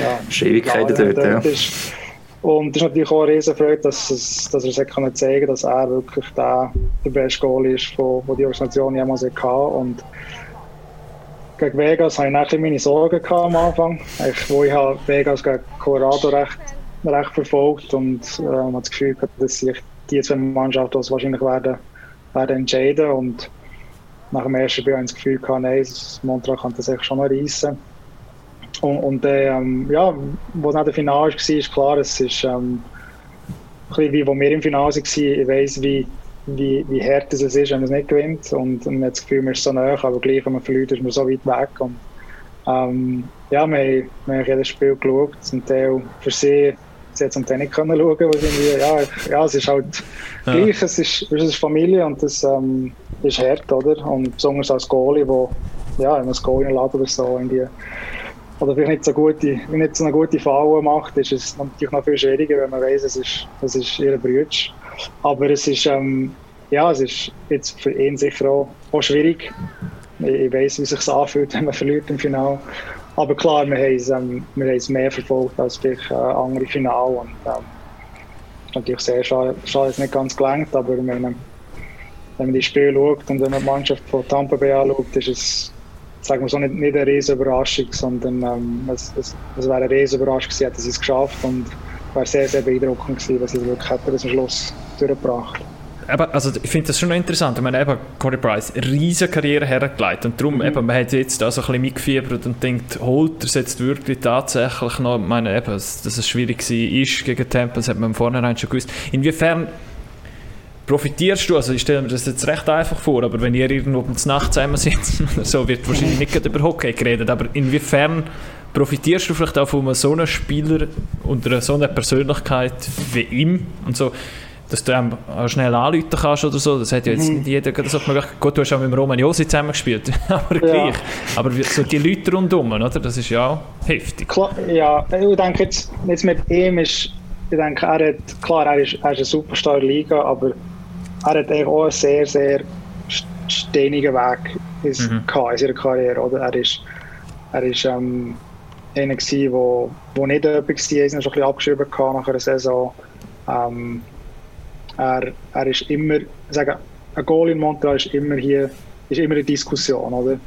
ja, Ewigkeiten dort, dort ja. ist. Und es ist natürlich auch eine riesen Freude, dass, es, dass er sich kann zeigen kann, dass er wirklich der, der beste Goal ist, den die Organisation jemals hatte. Und gegen Vegas hatte ich nachher meine Sorgen am Anfang, ich, wo ich halt Vegas gegen Colorado recht, recht verfolgt und äh, habe das Gefühl gehabt, dass sich die zwei Mannschaften wahrscheinlich werden, werden entscheiden und nach dem ersten Spiel habe ich das Gefühl gehabt, nein, Montreal kann das schon noch reissen. Und, und ähm, ja, wo dann der Finale war, ist klar, es ist ähm, ein wie, wo wir im Finale waren, ich weiss, wie, wie, wie hart es ist, wenn man es nicht gewinnt. Und man hat das Gefühl, man ist so nah, aber gleich, wenn man verliert, ist man so weit weg. Und, ähm, ja, wir, wir haben jedes Spiel geschaut, zum Teil für sie, sie zum Teil nicht können schauen, weil irgendwie, ja, ja, es ist halt ja. gleich, es ist, es ist Familie und das ähm, ist hart, oder? Und besonders als Goalie, wo, ja, wenn man das Goalie lädt oder so, irgendwie, oder vielleicht nicht so, gute, nicht so eine gute Falle macht, ist es natürlich noch viel schwieriger, wenn man weiß, es ist, es ist ihr Brütsch. Aber es ist, ähm, ja, es ist jetzt für ihn sicher auch, auch schwierig. Ich, ich weiß, wie es sich anfühlt, [LAUGHS] wenn man verliert im Finale. Aber klar, wir haben es, ähm, wir haben es mehr verfolgt als vielleicht äh, andere Finale. Und, ähm, natürlich sehr schade, schade, es nicht ganz gelangt, aber wenn man, wenn man die Spiele schaut und wenn man die Mannschaft von Tampa Bay anschaut, ist es sagen wir so, nicht, nicht eine riesige Überraschung, sondern ähm, es, es, es wäre eine riesige Überraschung gewesen, hätten sie es geschafft und es wäre sehr, sehr beeindruckend gewesen, was sie wirklich hätten zum Schluss durchgebracht Eben, also ich finde das schon interessant. Ich meine, eben, Corey Price, eine riesige Karriere hergelegt. Und darum, mhm. eben, man hat jetzt auch so ein bisschen mitgefiebert und denkt, holt er jetzt wirklich tatsächlich noch? Ich meine, eben, dass es schwierig war gegen Temple, das hat man im Vornherein schon gewusst. Inwiefern profitierst du, also ich stelle mir das jetzt recht einfach vor, aber wenn ihr irgendwo um Nacht zusammen sitzt, [LAUGHS] so wird wahrscheinlich nicht über Hockey geredet, aber inwiefern profitierst du vielleicht auch von so einem Spieler und einer so einer Persönlichkeit wie ihm und so, dass du ihm schnell anrufen kannst oder so, das hat ja jetzt mhm. nicht jeder so möglich. Gut, du hast auch mit dem Roman Josi zusammengespielt, [LAUGHS] aber ja. gleich. Aber so die Leute rundherum, oder? das ist ja auch heftig. Klar, ja, ich denke jetzt, jetzt mit ihm ist, ich denke, er hat, klar, er ist, er ist ein Superstar Liga, aber er hat auch einen sehr, sehr steinigen Weg ist, mhm. in seiner Karriere. Oder? Er ist, er ist ähm, einer, der wo, wo nicht jemand war, er ist schon ein bisschen abgeschrieben nach einer Saison. Ähm, er, er ist immer, sagen, ein Goal in Montreal ist immer hier, ist immer eine Diskussion, oder?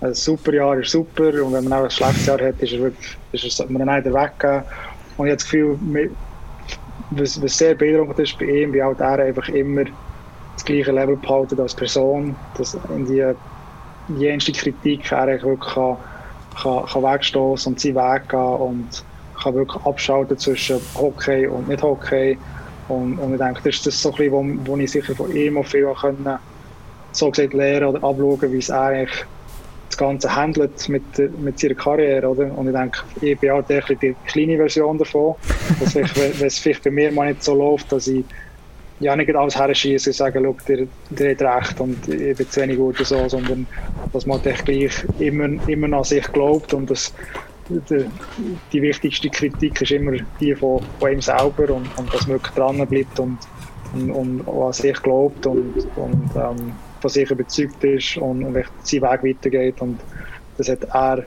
Ein super Jahr ist super und wenn man auch ein schlechtes Jahr hat, ist er wirklich, ist er, man einen weggeben. Und ich habe das Gefühl, was, was sehr beeindruckend ist bei ihm, wie halt er einfach immer das gleiche Level behalten als Person, dass in die jenste Kritik er wirklich kann, kann, kann wegstoßen und seinen Weg gehen und kann wirklich abschalten zwischen Hockey und nicht Hockey. Und, und ich denke, das ist das so ein bisschen, wo, wo ich sicher von ihm auch viel können, so gesagt lernen oder abschauen, wie es eigentlich das Ganze handelt mit, mit seiner Karriere, oder? Und ich denke, ich bin auch die kleine Version davon, dass [LAUGHS] ich, wenn es vielleicht bei mir mal nicht so läuft, dass ich ja nicht alles herschieße und sage, schau, der, der hat recht und ich bin zu wenig gut oder so, sondern dass man gleich immer, immer an sich glaubt und das, die, die wichtigste Kritik ist immer die von, von ihm selber und, und dass man wirklich dran bleibt und, und, und an sich glaubt und, und ähm, von sich überzeugt ist und, und seinen Weg weitergeht und das hat er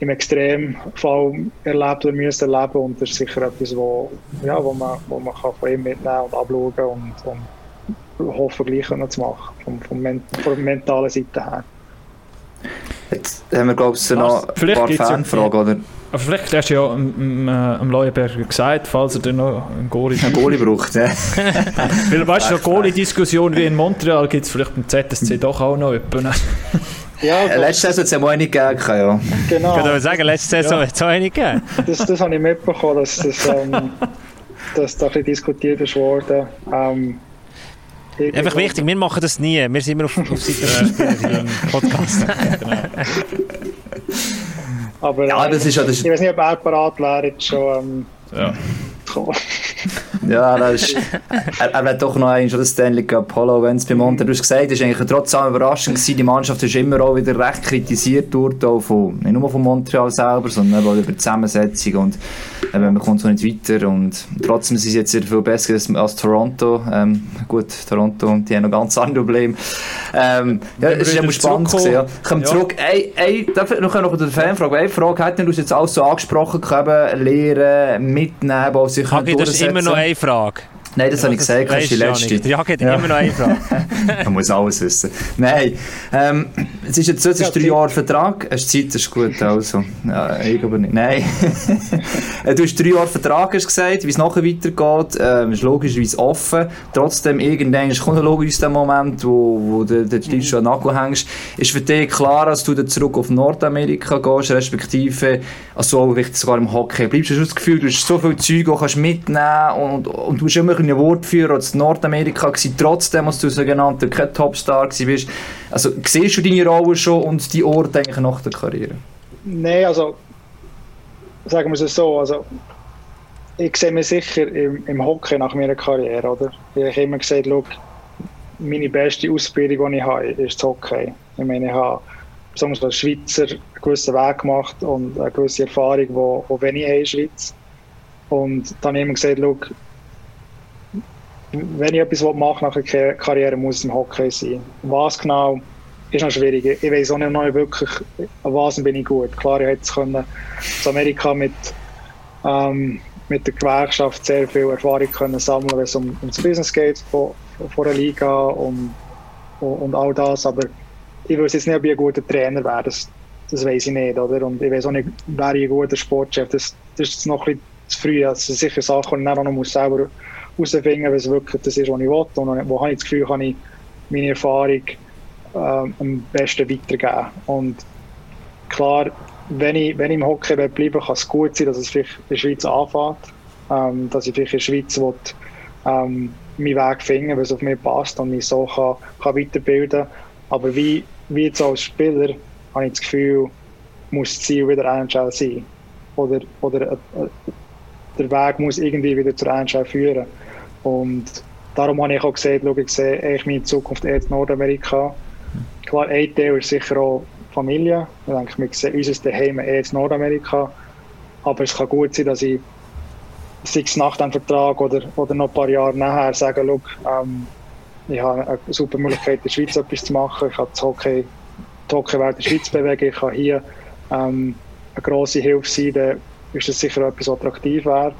im Extremfall erlebt oder müssen erleben und das ist sicher etwas, wo, ja, wo man, wo man kann von ihm mitnehmen und abschauen und, und hoffen, gleich zu machen, von, von, von der mentalen Seite her. Jetzt haben wir, glaube ich, noch ein paar Fanfragen, oder? Aber vielleicht hast du ja am, am Leuenberger gesagt, falls er dann noch einen Goalie, einen Goalie braucht. Ja. [LAUGHS] Weil weißt du, eine Goalie-Diskussion wie in Montreal gibt es vielleicht beim ZSC doch auch noch jemanden. Ja, [LAUGHS] äh, letzte Saison hat es ja mal eine gegeben, ja. Genau. Ich würde sagen, letzte Saison ja. hat es auch eine gegeben. Das, das habe ich mitbekommen, dass das, ähm, [LAUGHS] dass da ein bisschen diskutiert ist worden. Ähm, Einfach wichtig, wir machen das nie. Wir sind immer auf, auf Seite im Podcast. [LAUGHS] genau. Aber ja, das ist ja, das ich weiß nicht, ob er parat wäre jetzt schon. Ähm, ja. Ja, das ist, er, er wird doch noch einen schon das Stanley Cup Hollow, wenn es bei Monte, hast gesagt, das war eigentlich trotzdem überraschend gewesen. Die Mannschaft ist immer auch wieder recht kritisiert worden, auch von, nicht nur von Montreal selber, sondern auch über die Zusammensetzung und eben, man kommt so nicht weiter und trotzdem sind sie jetzt sehr viel besser als, als Toronto. Ähm, gut, Toronto, die haben noch ganz andere Probleme. Ähm, ja, es ist immer spannend gewesen, ja. Kommen ja. zurück, ey, ey, darf ich noch eine Fanfrage, eine Frage, hätten du jetzt alles so angesprochen, können, lernen, mitnehmen, was sich Hagi, das ist immer noch eine Frage. Nein, das ja, habe ich gesagt, das ist die letzte. Ja, geht ja. immer noch eine Frage. [LAUGHS] Man muss alles wissen. Nein, ähm, es ist jetzt so, es ist ja, drei Jahre Vertrag. Hast Zeit, das ist gut, also. Ja, ich aber nicht. Nein. [LAUGHS] du hast drei Jahre Vertrag, hast gesagt, wie es nachher weitergeht. Ähm, ist logischerweise offen. Trotzdem, irgendwann kommt logisch der Moment, wo, wo du den Stil schon an Nagel hängst. Ist für dich klar, dass du dann zurück auf Nordamerika gehst, respektive, also sogar im Hockey bleibst? Hast du das Gefühl, du hast so viel Zeug, die kannst mitnehmen und, und du hast immer ein Wortführer in Nordamerika gewesen, trotzdem, als du sogenannter kein Topstar bist. Also siehst du deine Rolle schon und die Orte eigentlich nach der Karriere? Nein, also sagen wir es so, also ich sehe mich sicher im, im Hockey nach meiner Karriere, oder? Ich habe immer gesagt, schau, meine beste Ausbildung, die ich habe, ist das Hockey. Ich meine, ich habe besonders als Schweizer einen gewissen Weg gemacht und eine gewisse Erfahrung, die, die wenig in der Schweiz. Und dann habe ich immer gesagt, schau, wenn ich etwas machen nach der Karriere, muss es im Hockey sein. Was genau, ist noch schwierig. Ich weiß auch nicht noch wirklich, an was bin ich gut. Klar, ich hätte es können, in Amerika mit, ähm, mit der Gewerkschaft sehr viel Erfahrung können sammeln, wenn es um, um das Business geht von, von der Liga und, und all das. Aber ich weiß jetzt nicht, ob ich ein guter Trainer wäre. Das, das weiß ich nicht. Oder? Und ich weiß auch nicht, wäre ich ein guter Sportchef. Das, das ist noch ein bisschen zu früh. Das sind sicher Sachen, die ich auch noch selber herausfinden, was wirklich das ist, was ich will und wo habe ich das Gefühl, kann ich meine Erfahrung äh, am besten weitergeben. Und klar, wenn ich, wenn ich im Hockey bleiben will, kann es gut sein, dass es vielleicht in der Schweiz anfängt, ähm, dass ich vielleicht in der Schweiz will, ähm, meinen Weg finden, was auf mich passt und mich so kann, kann weiterbilden Aber wie, wie jetzt als Spieler habe ich das Gefühl, muss das Ziel wieder NHL sein. Oder, oder äh, der Weg muss irgendwie wieder zur NHL führen. Und darum habe ich auch gesagt, schau, ich sehe eigentlich meine Zukunft eher in Nordamerika. Klar, ein Teil ist sicher auch Familie. Ich denke, wir sehen unser Daheim eher in Nordamerika. Aber es kann gut sein, dass ich sei es nach dem Vertrag oder, oder noch ein paar Jahre nachher sage, ähm, ich habe eine super Möglichkeit, in der Schweiz etwas zu machen. Ich habe das Hockey, die Hockeywelt in der Schweiz bewegen. Ich kann hier ähm, eine grosse Hilfe sein ist das sicher etwas attraktiv wäre.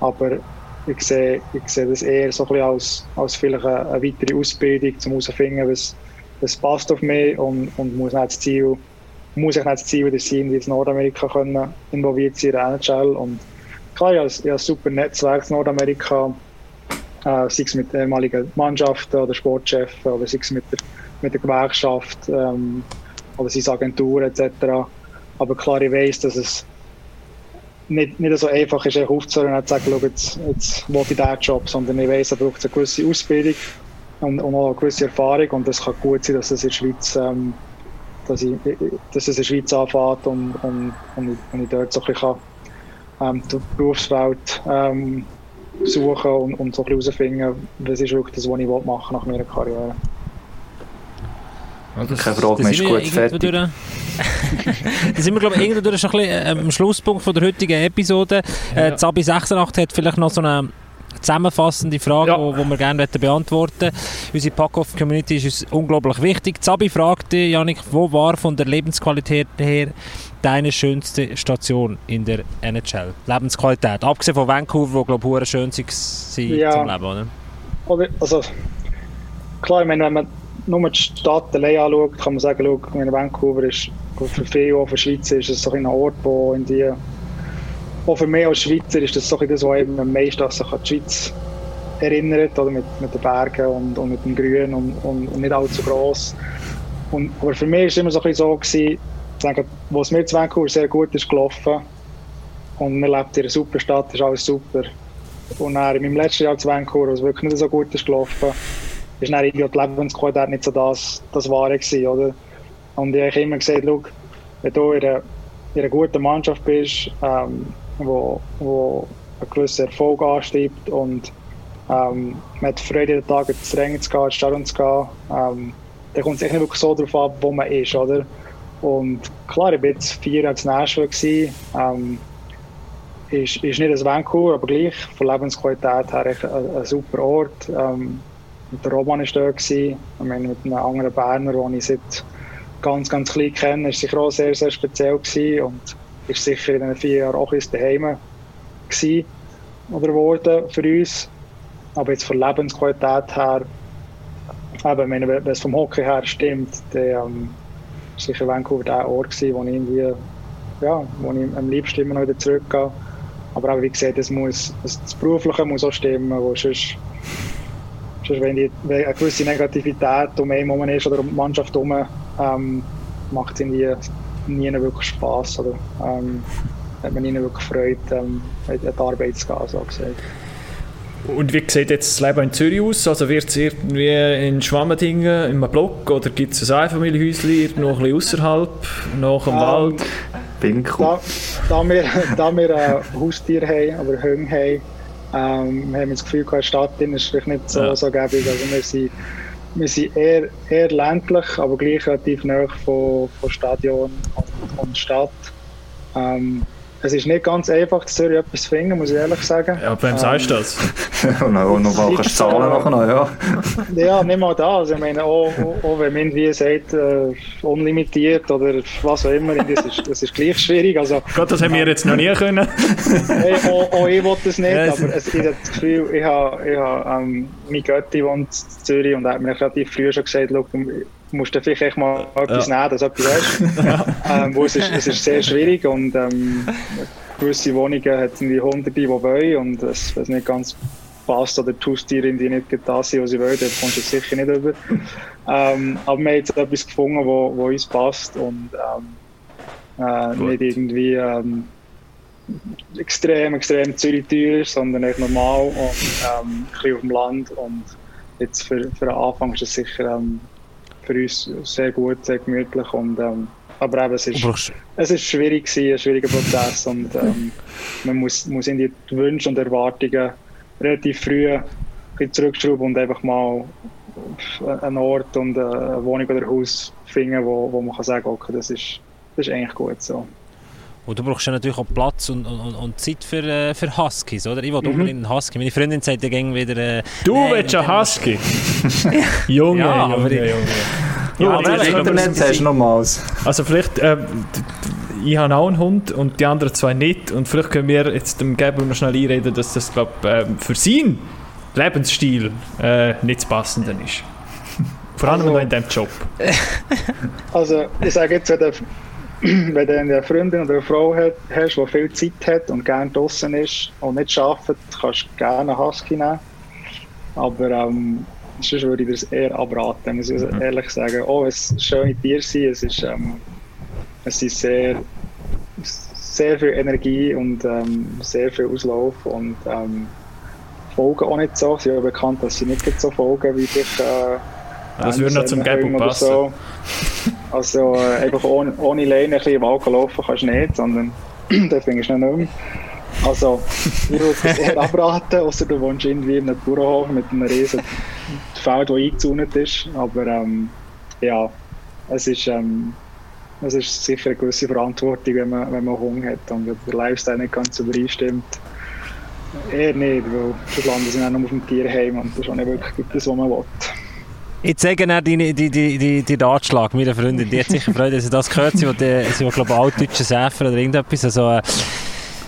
Aber ich sehe, ich sehe das eher so ein als, als vielleicht eine, eine weitere Ausbildung, um herauszufinden, was, was passt auf mich und, und muss nicht das Ziel, muss ich nicht das Ziel sein, wie in Nordamerika können, involviert sein in der NHL. Und klar, ich habe, ich habe ein super Netzwerk in Nordamerika, äh, sei es mit ehemaligen Mannschaften oder Sportchefs oder sei es mit der, mit der Gewerkschaft ähm, oder sei es Agenturen etc. Aber klar, ich weiß, dass es nicht, nicht so einfach ist, aufzuhören und zu sagen, jetzt, jetzt will ich diesen Job, sondern ich weiss, er braucht eine gewisse Ausbildung und, und auch eine gewisse Erfahrung und es kann gut sein, dass es in der Schweiz ähm, dass, ich, dass es in der Schweiz anfängt und, und, und, und ich dort so ein bisschen ähm, die Berufswelt ähm, suchen und, und so ein bisschen herausfinden, was ist wirklich das, was ich machen nach meiner Karriere. Ja, Keine Frage, man ist gut fertig. Da sind wir, glaube ich, irgendwo schon ein bisschen äh, am Schlusspunkt von der heutigen Episode. Äh, ja. Zabi 86 hat vielleicht noch so eine zusammenfassende Frage, ja. die wir gerne beantworten möchten. Unsere Packoff-Community ist uns unglaublich wichtig. Zabi fragte, Janik, wo war von der Lebensqualität her deine schönste Station in der NHL? Lebensqualität. Abgesehen von Vancouver, wo, glaube ich, schön war ja. zum Leben, oder? Also, klar, ich meine, wenn man nur die Stadt allein anschaut, kann man sagen, schau, Vancouver ist für viele, auch für Schweizer, ist es so ein Ort, wo in die auch für mich als Schweizer ist das so das, was eben am meisten an die Schweiz erinnert, oder mit, mit den Bergen und, und mit dem Grün und, und, und nicht allzu gross. Und, aber für mich war es immer so, ein so gewesen, wo es mir zu Vancouver sehr gut ist gelaufen und man lebt in einer super Stadt, ist alles super. Und dann in meinem letzten Jahr zu Vancouver, wo es wirklich nicht so gut ist gelaufen, ist dann irgendwie die Lebensqualität nicht so das, das Wahre gewesen, oder? Und ich habe immer gesagt, schau, wenn du in einer, in einer guten Mannschaft bist, ähm, wo, wo einen gewissen Erfolg anstrebt und ähm, mit Freude jeden Tag ins Training zu gehen, ins Stadion zu gehen, ähm, dann kommt es nicht wirklich so darauf ab, wo man ist, oder? Und klar, ich war jetzt vier Jahre in Nashville, ähm, ist, ist nicht ein Vancouver, aber gleich von Lebensqualität her ein, ein super Ort. Ähm, der Roman war da, gewesen, ich meine, mit einem anderen Berner, den ich seit ganz, ganz klein kenne, war sicher auch sehr, sehr speziell gewesen und ist sicher in den vier Jahren auch ein daheim gewesen oder geworden für uns. Aber jetzt von Lebensqualität her, eben, wenn, wenn es vom Hockey her stimmt, dann ähm, ist sicher Vancouver der Ort gewesen, wo ich irgendwie, ja, wo ich am liebsten immer noch wieder zurückgehe. Aber auch wie gesagt, das, muss, das Berufliche muss auch stimmen, wo sonst, sonst wenn, die, wenn eine gewisse Negativität um einen herum ist oder um die Mannschaft herum, ähm, macht es irgendwie nie wirklich Spass oder ähm, hat man nie wirklich Freude, ähm, in die Arbeit zu gehen, so gesagt. Und wie sieht jetzt das Leben in Zürich aus? Also wird es irgendwie in Schwammendingen, in einem Block oder gibt es ein Einfamilienhäuschen noch ein bisschen außerhalb, nach dem ähm, Wald? Da, da, wir, [LAUGHS] da wir ein Haustier haben, aber Hunde haben, ähm, haben wir das Gefühl, die Stadt ist vielleicht nicht so, ja. so gäbig. Also wir sind wir sind eher, eher ländlich, aber gleich relativ nah von, von Stadion und, und Stadt. Ähm, es ist nicht ganz einfach, in Zürich etwas zu finden, muss ich ehrlich sagen. Ja, wem ähm, sagst du das? [LAUGHS] und noch, noch mal kannst zahlen nachher noch, ja. ja, nicht mal das. Also, ich meine, auch, auch wenn man irgendwie sagt, äh, unlimitiert oder was auch immer, das ist, das ist gleich schwierig. Also, Gott, das haben wir jetzt noch nie können. hey, auch, auch ich wollte das nicht, aber es, ich habe das Gefühl, ich habe, ich habe ähm, mein Götti wohnt in Zürich und er hat mir relativ früh schon gesagt, musst du vielleicht mal etwas ja. nehmen, dass du etwas hast. ja. ähm, wo es, ist, es ist sehr schwierig und ähm, gewisse Wohnungen haben irgendwie Hunderte, die wollen und es, es nicht ganz passt oder die Haustiere die nicht das sind, was sie wollen, dann kommst du sicher nicht über. ähm, aber wir haben jetzt etwas gefunden, wo, wo uns passt und ähm, äh, nicht irgendwie ähm, extrem, extrem Zürich teuer ist, sondern echt normal und ähm, ein bisschen auf dem Land und jetzt für, für den Anfang ist es sicher ähm, für uns sehr gut, sehr gemütlich und ähm, aber eben, es ist, es ist schwierig gewesen, ein schwieriger Prozess und ähm, man muss, muss in die Wünsche und Erwartungen relativ früh zurückschrauben und einfach mal einen Ort und eine Wohnung oder ein Haus finden, wo, wo man kann sagen okay, das ist, das ist eigentlich gut so. Und du brauchst ja natürlich auch Platz und, und, und Zeit für, äh, für Huskies, oder? Ich will mhm. unbedingt einen Husky. Meine Freundin sagt ja gegen wieder... Äh, du nee, willst einen Husky? [LAUGHS] Junge, ja, Junge, Junge, Junge. Ja, aber das Internet hast du nochmals. Also vielleicht... Äh, ich habe auch einen Hund und die anderen zwei nicht. Und vielleicht können wir jetzt dem Gabriel noch schnell einreden, dass das, glaube äh, für seinen Lebensstil äh, nicht das Passende ist. [LAUGHS] Vor allem also, in diesem Job. Also, ich sage jetzt, wenn [CLEARS THROAT] du eine Freundin oder eine Frau hast, die viel Zeit hat und gerne draußen ist und nicht arbeitet, kannst du gerne einen Husky nehmen. Aber ähm, sonst würde ich das eher abraten, muss ich mhm. ehrlich sagen. Oh, es schöne Tiere sind, es ist, ähm, es ist sehr, sehr viel Energie und ähm, sehr viel Auslauf und ähm, folgen auch nicht so. Sie sind ja bekannt, dass sie nicht so folgen wie sich. Äh, das würde noch zum Gelb passen. So. [LAUGHS] Also äh, einfach ohne, ohne Leine ein bisschen im laufen kannst du nicht, sondern [CLEARS THROAT] da findest du nicht mehr. Also, ich würde es eher abraten, außer du wohnst irgendwie in einem Bauernhof mit einem riesen Feld, das eingezäunt ist. Aber ähm, ja, es ist, ähm, es ist sicher eine gewisse Verantwortung, wenn man, wenn man Hunger hat und der Lifestyle nicht ganz übereinstimmt. Eher nicht, weil das landen sie auch noch auf dem Tierheim und das ist auch nicht wirklich das, was man will. Ich zeige dir die, die, die, die, die Ratschlag meiner Freundin. Die hat sicher Freude, dass sie das gehört. Sie will, sie will glaube altdeutsche Säfer oder irgendetwas. Also, äh,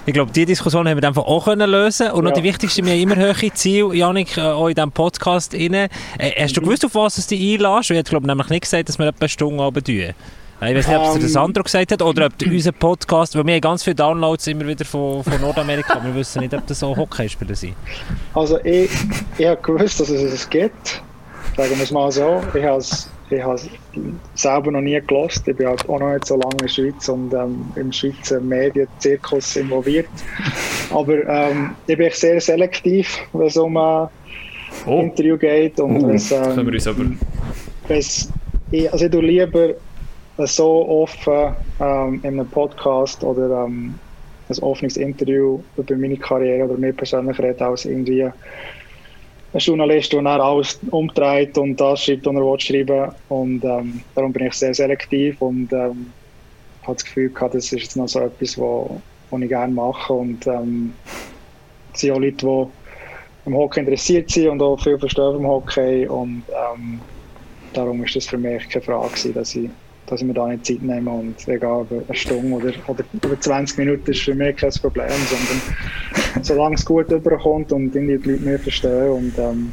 ich glaube, diese Diskussion haben wir einfach auch können lösen Und noch die wichtigste, wir haben immer höhere Ziele, Janik, äh, auch in diesem Podcast. Rein. Äh, hast du gewusst, auf was du dich einlässt? Ich habe nämlich nicht gesagt, dass wir etwa eine Stunde runter Ich weiß nicht, ob es der Sandro gesagt hat oder ob unser Podcast, weil wir haben ganz viele Downloads immer wieder von, von Nordamerika, wir wissen nicht, ob das so Hockeyspieler sind. Also ich, ich habe gewusst, dass es es gibt, sagen wir es mal so. Ich habe ich es selber noch nie gelost. Ich bin halt auch noch nicht so lange in der Schweiz und ähm, im Schweizer Medienzirkus involviert. Aber ähm, ich bin sehr selektiv, wenn es um ein oh. Interview geht. Und uh, es, ähm, können wir uns aber... ich, also ich tue lieber so offen ähm, in einem Podcast oder ähm, ein offenes Interview über meine Karriere oder mir persönlich reden, als irgendwie ein Journalist, der dann alles umdreht und das schreibt, was er schreiben Und ähm, darum bin ich sehr selektiv und ähm, habe das Gefühl gehabt, das ist jetzt noch so etwas, was ich gerne mache. Und ähm, es sind auch Leute, die im Hockey interessiert sind und auch viel verstehen vom Hockey. Und ähm, darum ist das für mich keine Frage, dass ich dass ich mir da nicht Zeit nehme und egal ob eine Stunde oder, oder über 20 Minuten ist für mich kein Problem, sondern [LAUGHS] solange es gut überkommt und die Leute mehr verstehen und, ähm,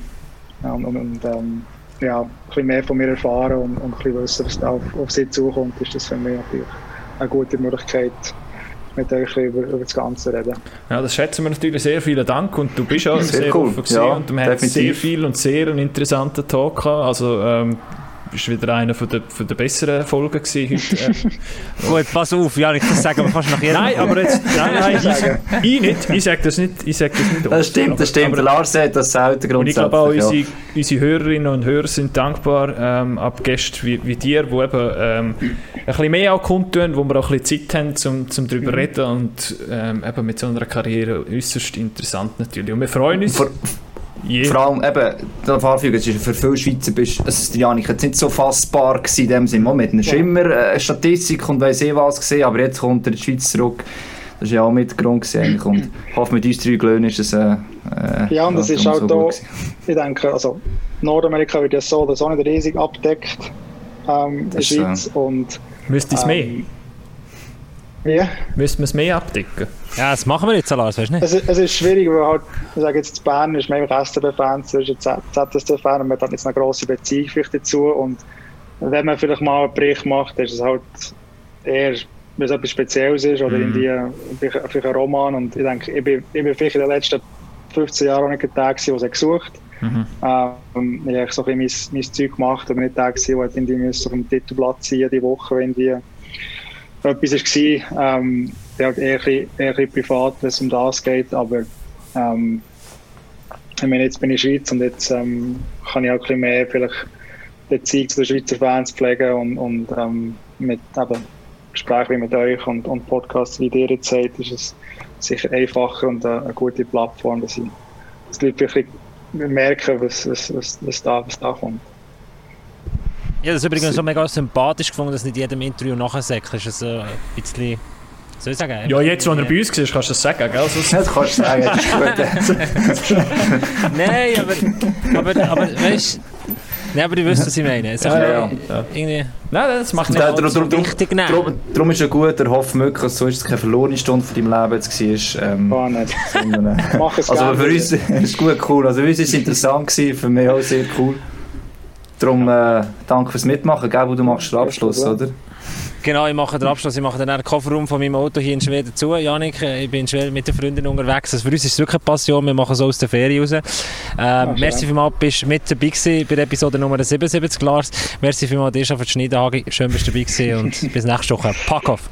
und, und ähm, ja, ein bisschen mehr von mir erfahren und, und ein bisschen wissen, was da auf, auf sie zukommt, ist das für mich natürlich eine gute Möglichkeit, mit euch über, über das Ganze reden. Ja, das schätzen wir natürlich sehr. Vielen Dank und du bist auch sehr, sehr cool. offen ja, und du hast sehr viel und sehr einen interessanten Talk gehabt. Also ähm, bist wieder einer von der, von der besseren Folgen gewesen heute. Äh. [LAUGHS] Gut, pass auf, ja, ich das sagen wir fast nach jedem Nein, aber jetzt, nein, nein, ich, ich nicht, ich sage das nicht, ich sag das nicht. Das stimmt, das stimmt, aber, der Lars sagt das selten grundsätzlich. Und ich glaube auch, unsere, ja. unsere Hörerinnen und Hörer sind dankbar ähm, ab Gästen wie, wie dir, die eben ähm, ein bisschen mehr auch kundtun, wo wir auch ein bisschen Zeit haben, um zum darüber mhm. reden und ähm, eben mit so einer Karriere äußerst interessant natürlich. Und wir freuen uns. Vor Yeah. Vor allem eben, darf anfügen, es ist für viele Schweizer bist, also Janik jetzt nicht so fassbar gewesen, in dem Sinne, mit einer Schimmer, äh, Statistik und weiss eh was gesehen, aber jetzt kommt er in die Schweiz zurück. Das war ja auch mit Grund gewesen, und ich [CLEARS THROAT] hoffe, mit uns drei Glöhnen ist es äh, äh, Ja, und das ist auch so da, ich denke, also Nordamerika wird ja so oder so nicht riesig abdeckt ähm, in der Schweiz äh, und Müsste es ähm, mehr? Ja. Müssten wir es mehr abdecken? Ja, das machen wir jetzt, Lars, weißt du nicht? Es, es ist schwierig, weil halt, ich sage jetzt, in Bern ist einfach STB-Fan, ist ein ZST-Fan und man hat jetzt eine grosse Beziehung vielleicht dazu und wenn man vielleicht mal einen Bericht macht, ist es halt eher, wenn es etwas Spezielles ist oder mhm. irgendwie vielleicht ein Roman und ich denke, ich bin, ich bin vielleicht in den letzten 15 Jahren auch nicht der Tag, der gesucht mhm. ähm, Ich habe so ein bisschen mein, mein Zeug gemacht und nicht der, der irgendwie auf dem Titelblatt ziehen die Woche, wenn die etwas war, ähm, eher, eher, eher privat, wenn es um das geht, aber ähm, ich meine, jetzt bin ich in der Schweiz und jetzt ähm, kann ich auch ein bisschen mehr vielleicht Beziehung zu den Schweizer Fans pflegen und, und ähm, mit eben Gesprächen wie mit euch und, und Podcasts, wie ihr jetzt seid, ist es sicher einfacher und eine, eine gute Plattform, dass, ich, dass die Leute wirklich merken, was, was, was, was, da, was da kommt. Ja, das ist übrigens so mega sympathisch gefunden, dass nicht jedem Interview nachher sagt. Das ist so ein bisschen... Soll ich sagen? Ja, jetzt, wo er bei uns war, kannst du das sagen, gell? So, das kannst du sagen, das ist gut. [LAUGHS] Nein, aber, aber, aber weißt Nein, aber du wisst, was ich meine. Ja, ja, ja. Irgendwie... Nein, das macht nicht da, darum, wichtig. Darum, darum ist es gut, er hofft möglich, dass so ist es keine verlorene Stunde von deinem Leben jetzt war. Ähm, Gar nicht. Sondern, äh, Mach es also für uns ist es gut cool. Also für uns ist es interessant gewesen, für mich auch sehr cool. Darum äh, danke fürs Mitmachen. Gell, du machst den Abschluss, oder? Genau, ich mache den Abschluss. Ich mache dann den Kofferraum von meinem Auto hier in Schweden zu. Janik, äh, ich bin in Schweden mit den Freunden unterwegs. Also für uns ist es wirklich eine Passion. Wir machen so aus der Ferie raus. Ähm, merci vielmals, bist mit dabei gewesen bei der Episode Nummer 77, Lars. Merci vielmals dir schon für die Schneidehage. Schön, bist du dabei gewesen und [LAUGHS] bis nächste Woche. Pack auf!